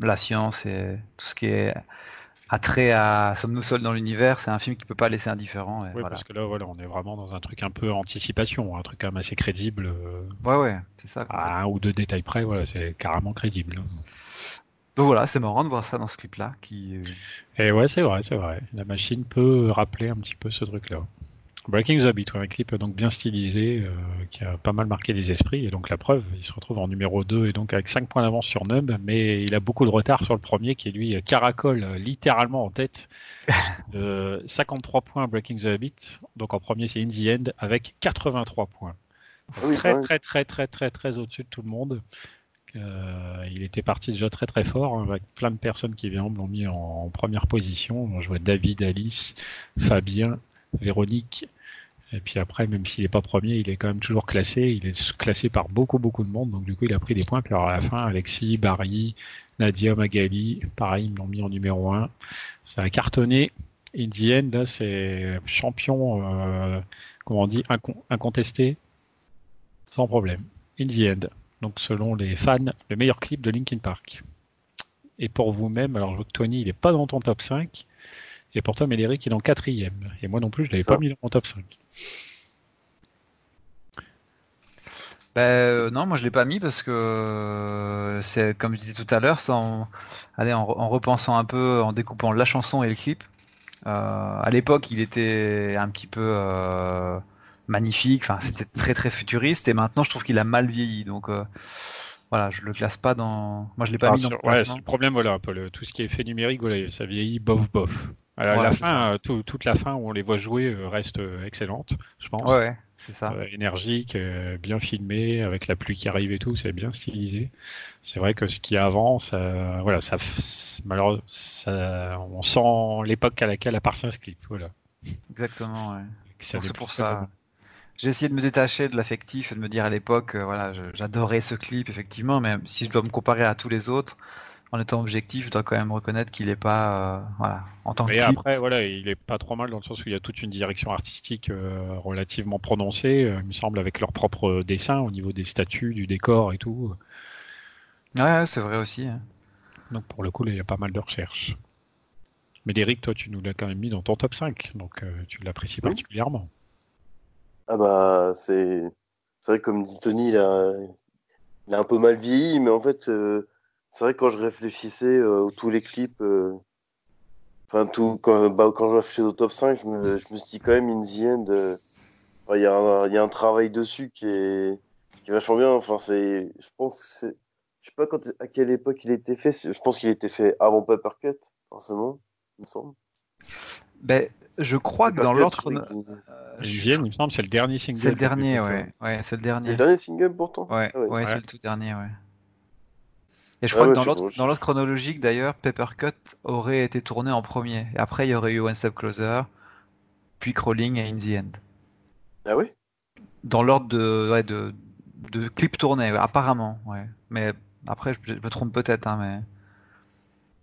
la science et tout ce qui est attrait à sommes-nous seuls dans l'univers, c'est un film qui peut pas laisser indifférent. Et Oui, voilà. parce que là, voilà, on est vraiment dans un truc un peu anticipation, un truc quand même assez crédible. euh, Ouais, ouais, c'est ça. à un ou deux détails près, voilà, c'est carrément crédible. Donc voilà, c'est marrant de voir ça dans ce clip-là qui. euh, Et ouais, c'est vrai, c'est vrai. La machine peut rappeler un petit peu ce truc-là. Breaking the Habit, ouais, un clip donc bien stylisé euh, qui a pas mal marqué les esprits et donc la preuve, il se retrouve en numéro 2 et donc avec 5 points d'avance sur Nub, mais il a beaucoup de retard sur le premier qui lui caracole euh, littéralement en tête. *laughs* Euh, 53 points Breaking the Habit, donc en premier c'est In the End avec 83 points. Ah oui, très même. très très très très très au-dessus de tout le monde. Euh, il était parti déjà très très fort hein, avec plein de personnes qui viennent l'ont mis en, en première position. Je vois David, Alice, Fabien, Véronique. Et puis après, même s'il n'est pas premier, il est quand même toujours classé. Il est classé par beaucoup beaucoup de monde. Donc du coup, il a pris des points. Puis à la fin, Alexis, Barry, Nadia, Magali, pareil, ils l'ont mis en numéro 1. Ça a cartonné. In the end, c'est champion, euh, comment on dit, incon- incontesté, sans problème. In the end. Donc selon les fans, le meilleur clip de Linkin Park. Et pour vous-même, alors Tony, il n'est pas dans ton top 5. Et pour toi, Médéric, il est en quatrième. Et moi non plus, je l'avais pas mis dans mon top 5. Ben, euh, non, moi je l'ai pas mis parce que euh, c'est comme je disais tout à l'heure, en, allez, en, en repensant un peu, en découpant la chanson et le clip. Euh, à l'époque, il était un petit peu euh, magnifique, enfin c'était très très futuriste, et maintenant je trouve qu'il a mal vieilli. Donc euh, voilà, je le classe pas dans. Moi je l'ai pas Ah, mis dans sur- le ouais, c'est le problème, voilà, un peu le- tout ce qui est fait numérique, voilà, ça vieillit bof bof. Alors, Ouais, la fin, euh, tout- toute la fin où on les voit jouer euh, reste euh, excellente, je pense. Ouais, ouais, c'est ça. Euh, énergique, euh, bien filmé, avec la pluie qui arrive et tout, c'est bien stylisé. C'est vrai que ce qui avant, ça, voilà, ça, malheureusement, ça, on sent l'époque à laquelle appartient ce clip, voilà. Exactement. Ouais. C'est pour vraiment. ça. J'ai essayé de me détacher de l'affectif et de me dire à l'époque, euh, voilà, j'adorais ce clip effectivement, mais si je dois me comparer à tous les autres, en étant objectif, je dois quand même reconnaître qu'il n'est pas, euh, voilà, en tant que Et clip. après, voilà, il est pas trop mal dans le sens où il y a toute une direction artistique euh, relativement prononcée, euh, il me semble, avec leur propre dessin au niveau des statues, du décor et tout. Ouais, ouais, c'est vrai aussi. hein. Donc pour le coup, il y a pas mal de recherches. Mais Derek, toi, tu nous l'as quand même mis dans ton top 5, donc euh, tu l'apprécies Oui. particulièrement. Ah bah c'est c'est vrai que comme dit Tony, il a, il a un peu mal vieilli, mais en fait euh, c'est vrai que quand je réfléchissais euh, tous les clips, euh, enfin tout quand, bah, quand je réfléchissais au top 5, je me, je me suis dit quand même In the End, euh, il y a un, il y a un travail dessus qui est qui est vachement bien. Enfin c'est, je pense que c'est, je sais pas quand à quelle époque il a été fait. Je pense qu'il a été fait avant Papercut, forcément, il me semble. Ben, je crois que dans l'ordre. c'est- euh, je- il me semble, c'est le dernier single. C'est le de dernier, ouais. Ouais, c'est le C'est dernier. le dernier single pourtant. Ouais, Ah ouais. ouais, c'est le tout dernier, ouais. Et je crois ouais, que dans l'ordre chronologique, d'ailleurs, Papercut aurait été tourné en premier. Et après, il y aurait eu One Step Closer, puis Crawling et In the End. Ah oui? Dans l'ordre de, ouais, de, de clips tournés, apparemment, ouais. Mais après, je, je me trompe peut-être, hein, mais.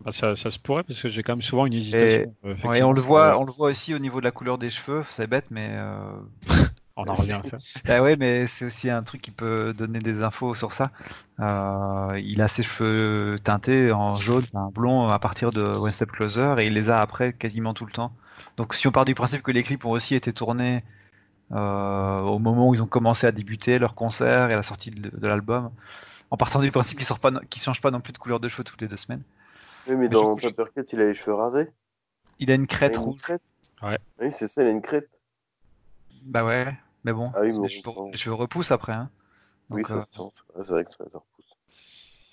Bah, ça, ça se pourrait parce que j'ai quand même souvent une hésitation. euh, Ouais, effectivement. on le voit, Euh, on le voit aussi au niveau de la couleur des cheveux. C'est bête, mais. euh, *laughs* on en revient à ça. Ah ouais, mais c'est aussi un truc qui peut donner des infos sur ça. Euh, il a ses cheveux teintés en jaune, en blond à partir de One Step Closer et il les a après quasiment tout le temps. Donc si on part du principe que les clips ont aussi été tournés euh, au moment où ils ont commencé à débuter leur concert et à la sortie de, de l'album, en partant du principe qu'ils ne changent pas non plus de couleur de cheveux toutes les deux semaines. Oui, mais Mais dans je- Papercut, il a les cheveux rasés. Il a une Il crête a une rouge. crête. Ouais. Oui, c'est ça, il a une crête. Bah ouais, mais bon, Ah oui, mais cheveux repoussent après. Hein. oui, Donc, ça euh, sent. C'est vrai que ça, ça repousse.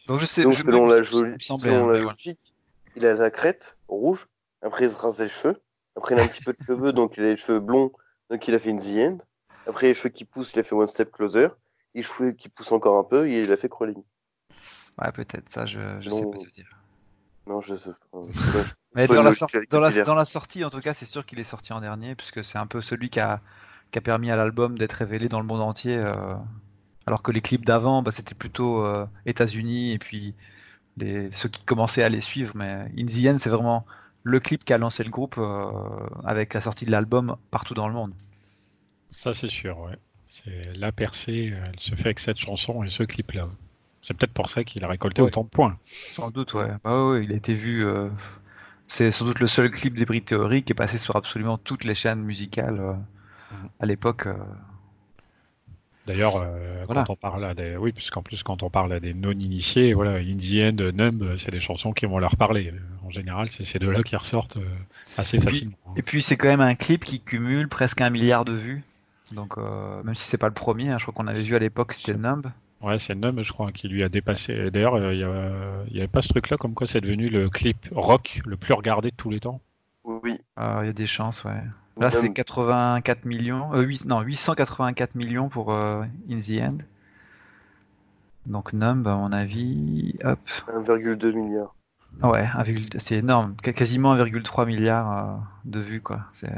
donc je sais, Donc, je, selon la, jolie, semblait, selon hein, la logique, il a la crête rouge. Après, il se rase les cheveux. Après, il a un petit peu de cheveux, donc il a les cheveux blonds. Donc, il a fait une The End. Après, les cheveux qui poussent, il a fait One Step Closer. Les cheveux qui poussent encore un peu, et il a fait Crawling. Ouais, peut-être, ça je, je sais pas te dire. Non, je sais pas. *laughs* Mais dans la, dans la sortie, en tout cas, c'est sûr qu'il est sorti en dernier, puisque c'est un peu celui qui a, qui a permis à l'album d'être révélé dans le monde entier. euh, alors que les clips d'avant, bah, c'était plutôt euh, États-Unis et puis les, ceux qui commençaient à les suivre. Mais In the End, c'est vraiment le clip qui a lancé le groupe euh, avec la sortie de l'album partout dans le monde. Ça, c'est sûr, ouais. C'est la percée, elle se fait avec cette chanson et ce clip-là. C'est peut-être pour ça qu'il a récolté Ouais. autant de points. Sans doute, ouais. Bah ouais, il a été vu. euh, c'est sans doute le seul clip des Theory qui est passé sur absolument toutes les chaînes musicales euh. À l'époque. euh, D'ailleurs, euh, Voilà. quand on parle à des, oui, puisqu'en plus quand on parle à des non-initiés, voilà, In the End, Numb, c'est des chansons qui vont leur parler. En général, c'est ces deux-là qui ressortent euh, assez facilement. hein. Et puis c'est quand même un clip qui cumule presque un milliard de vues. Donc euh, même si c'est pas le premier, hein, je crois qu'on avait vu à l'époque c'était Numb. Ouais, c'est Numb, je crois, qui lui a dépassé. D'ailleurs, il y a- il y avait pas ce truc-là, comme quoi c'est devenu le clip rock le plus regardé de tous les temps? Oui. Euh, Il y a des chances, ouais. Là c'est Même 84 millions, euh, huit- non 884 millions pour euh, In the End. Donc Numb à mon avis, hop, 1,2 milliard. Ouais, 1,2 c'est énorme, Qu- quasiment 1,3 milliard euh, de vues quoi. C'est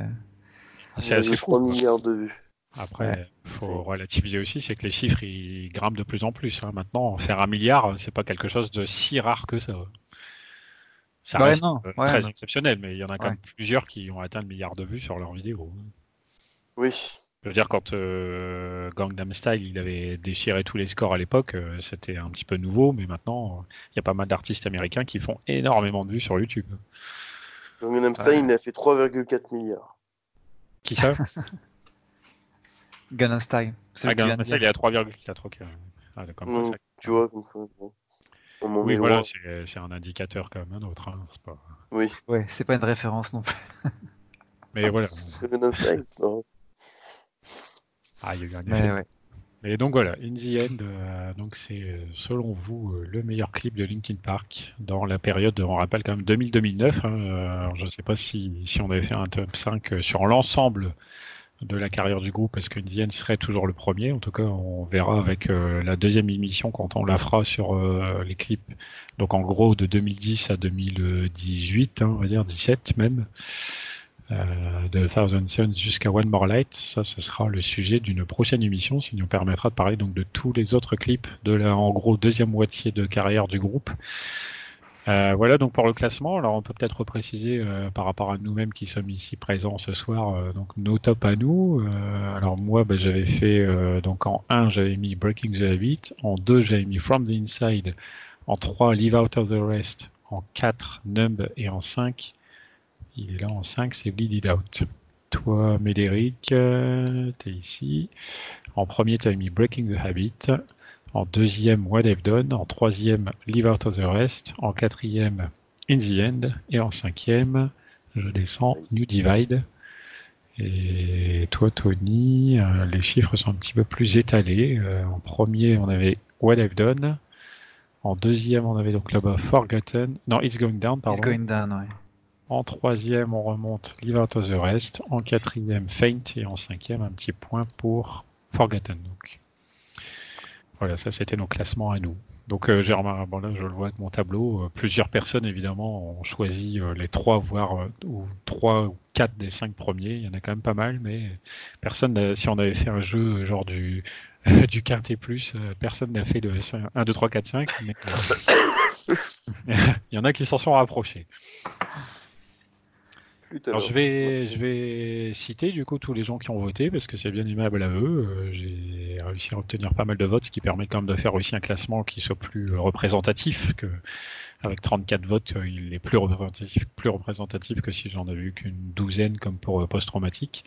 Ah, C'est assez fou. 3 quoi. milliards de vues. Après, faut relativiser aussi, c'est que les chiffres ils grimpent de plus en plus. hein. Maintenant, faire un milliard, c'est pas quelque chose de si rare que ça. Ça Ouais, reste non, euh, ouais, très non. exceptionnel, mais il y en a quand Ouais. même plusieurs qui ont atteint le milliard de vues sur leurs vidéos. Oui. Je veux dire, quand euh, Gangnam Style il avait déchiré tous les scores à l'époque, euh, c'était un petit peu nouveau, mais maintenant, euh, il y a pas mal d'artistes américains qui font énormément de vues sur YouTube. Gangnam Style, Ouais. il a fait 3,4 milliards. Qui ça? *laughs* Gangnam Style. C'est Ah, Gangnam Style, il est à 3,4, ok. Ah, ça- tu vois, comme ça. Oui, voilà, c'est un indicateur comme un autre. hein, c'est pas... Oui. Ouais, c'est pas une référence non plus. *laughs* Mais voilà. Gangnam Style, non. Ah, il y a eu un Mais effet. ouais. Et donc voilà, In the End, euh, donc c'est euh, selon vous euh, le meilleur clip de Linkin Park dans la période, on rappelle quand même 2000-2009. Hein, euh, je ne sais pas si, si on avait fait un top 5 euh, sur l'ensemble de la carrière du groupe, est-ce que End serait toujours le premier En tout cas, on verra avec euh, la deuxième émission quand on la fera sur euh, les clips. Donc en gros de 2010 à 2018, hein, on va dire 17 même. Euh, de Thousand Suns jusqu'à One More Light, ça, ce sera le sujet d'une prochaine émission, ce qui nous permettra de parler donc de tous les autres clips de la, en gros, deuxième moitié de carrière du groupe. Euh, voilà donc pour le classement. Alors on peut peut-être préciser euh, par rapport à nous-mêmes qui sommes ici présents ce soir, euh, donc nos tops à nous. Alors moi, bah, j'avais fait donc en 1 j'avais mis Breaking the Habit, en 2 j'avais mis From the Inside, en 3 Leave Out of the Rest, En 4, Numb. Et en 5, il est là en 5, c'est Bleed It Out. Toi, Médéric, t'es ici. En premier, tu as mis Breaking the Habit. En deuxième, What I've Done. En troisième, Leave Out of the Rest. En quatrième, In the End. Et en cinquième, je descends New Divide. Et toi, Tony, euh, les chiffres sont un petit peu plus étalés. Euh, en premier, on avait What I've Done. En deuxième, on avait donc là-bas Forgotten. Non, It's Going Down, pardon. It's going down, ouais. En troisième, on remonte Leave Out of the Rest. En quatrième, Faint. Et en cinquième, un petit point pour Forgotten. Donc, voilà, ça c'était nos classements à nous. Donc euh, remarqué, bon là je le vois avec mon tableau, euh, plusieurs personnes évidemment ont choisi euh, les trois voire euh, ou trois ou quatre des cinq premiers. Il y en a quand même pas mal, mais personne, si on avait fait un jeu genre du *laughs* du quintet plus, euh, personne n'a fait le 1, 2, 3, 4, 5. Mais, euh, *laughs* il y en a qui s'en sont rapprochés. Flûte, Alors, alors. je vais, je vais citer du coup tous les gens qui ont voté parce que c'est bien aimable à eux. Euh, J'ai réussi à obtenir pas mal de votes, ce qui permet quand même de faire aussi un classement qui soit plus représentatif que avec 34 votes, euh, il est plus représentatif, plus représentatif que si j'en avais eu qu'une douzaine comme pour euh, post-traumatique.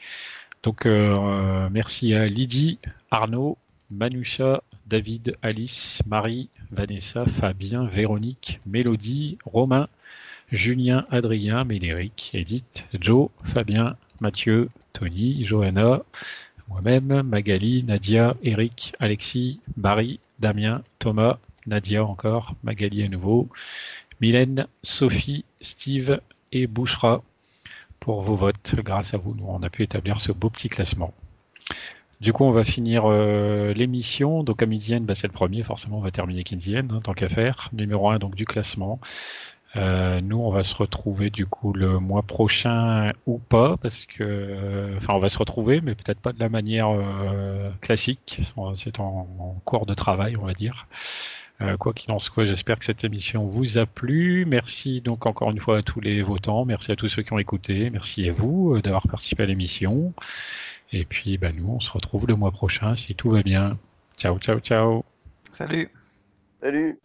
Donc euh, merci à Lydie, Arnaud, Manusha, David, Alice, Marie, Vanessa, Fabien, Véronique, Mélodie, Romain, Julien, Adrien, Médéric, Edith, Joe, Fabien, Mathieu, Tony, Johanna, moi-même, Magali, Nadia, Eric, Alexis, Barry, Damien, Thomas, Nadia encore, Magali à nouveau, Mylène, Sophie, Steve et Bouchra pour vos votes. Grâce à vous, nous, on a pu établir ce beau petit classement. Du coup, on va finir euh, l'émission. Donc, à Midienne, bah, c'est le premier. Forcément, on va terminer Kindienne, hein, tant qu'à faire. Numéro 1 donc, du classement. Euh, nous, on va se retrouver du coup le mois prochain ou pas, parce que, euh, enfin, on va se retrouver, mais peut-être pas de la manière euh, classique. C'est en, en cours de travail, on va dire. Euh, quoi qu'il en soit, j'espère que cette émission vous a plu. Merci donc encore une fois à tous les votants. Merci à tous ceux qui ont écouté. Merci à vous euh, d'avoir participé à l'émission. Et puis, bah, nous, on se retrouve le mois prochain si tout va bien. Ciao, ciao, ciao. Salut Salut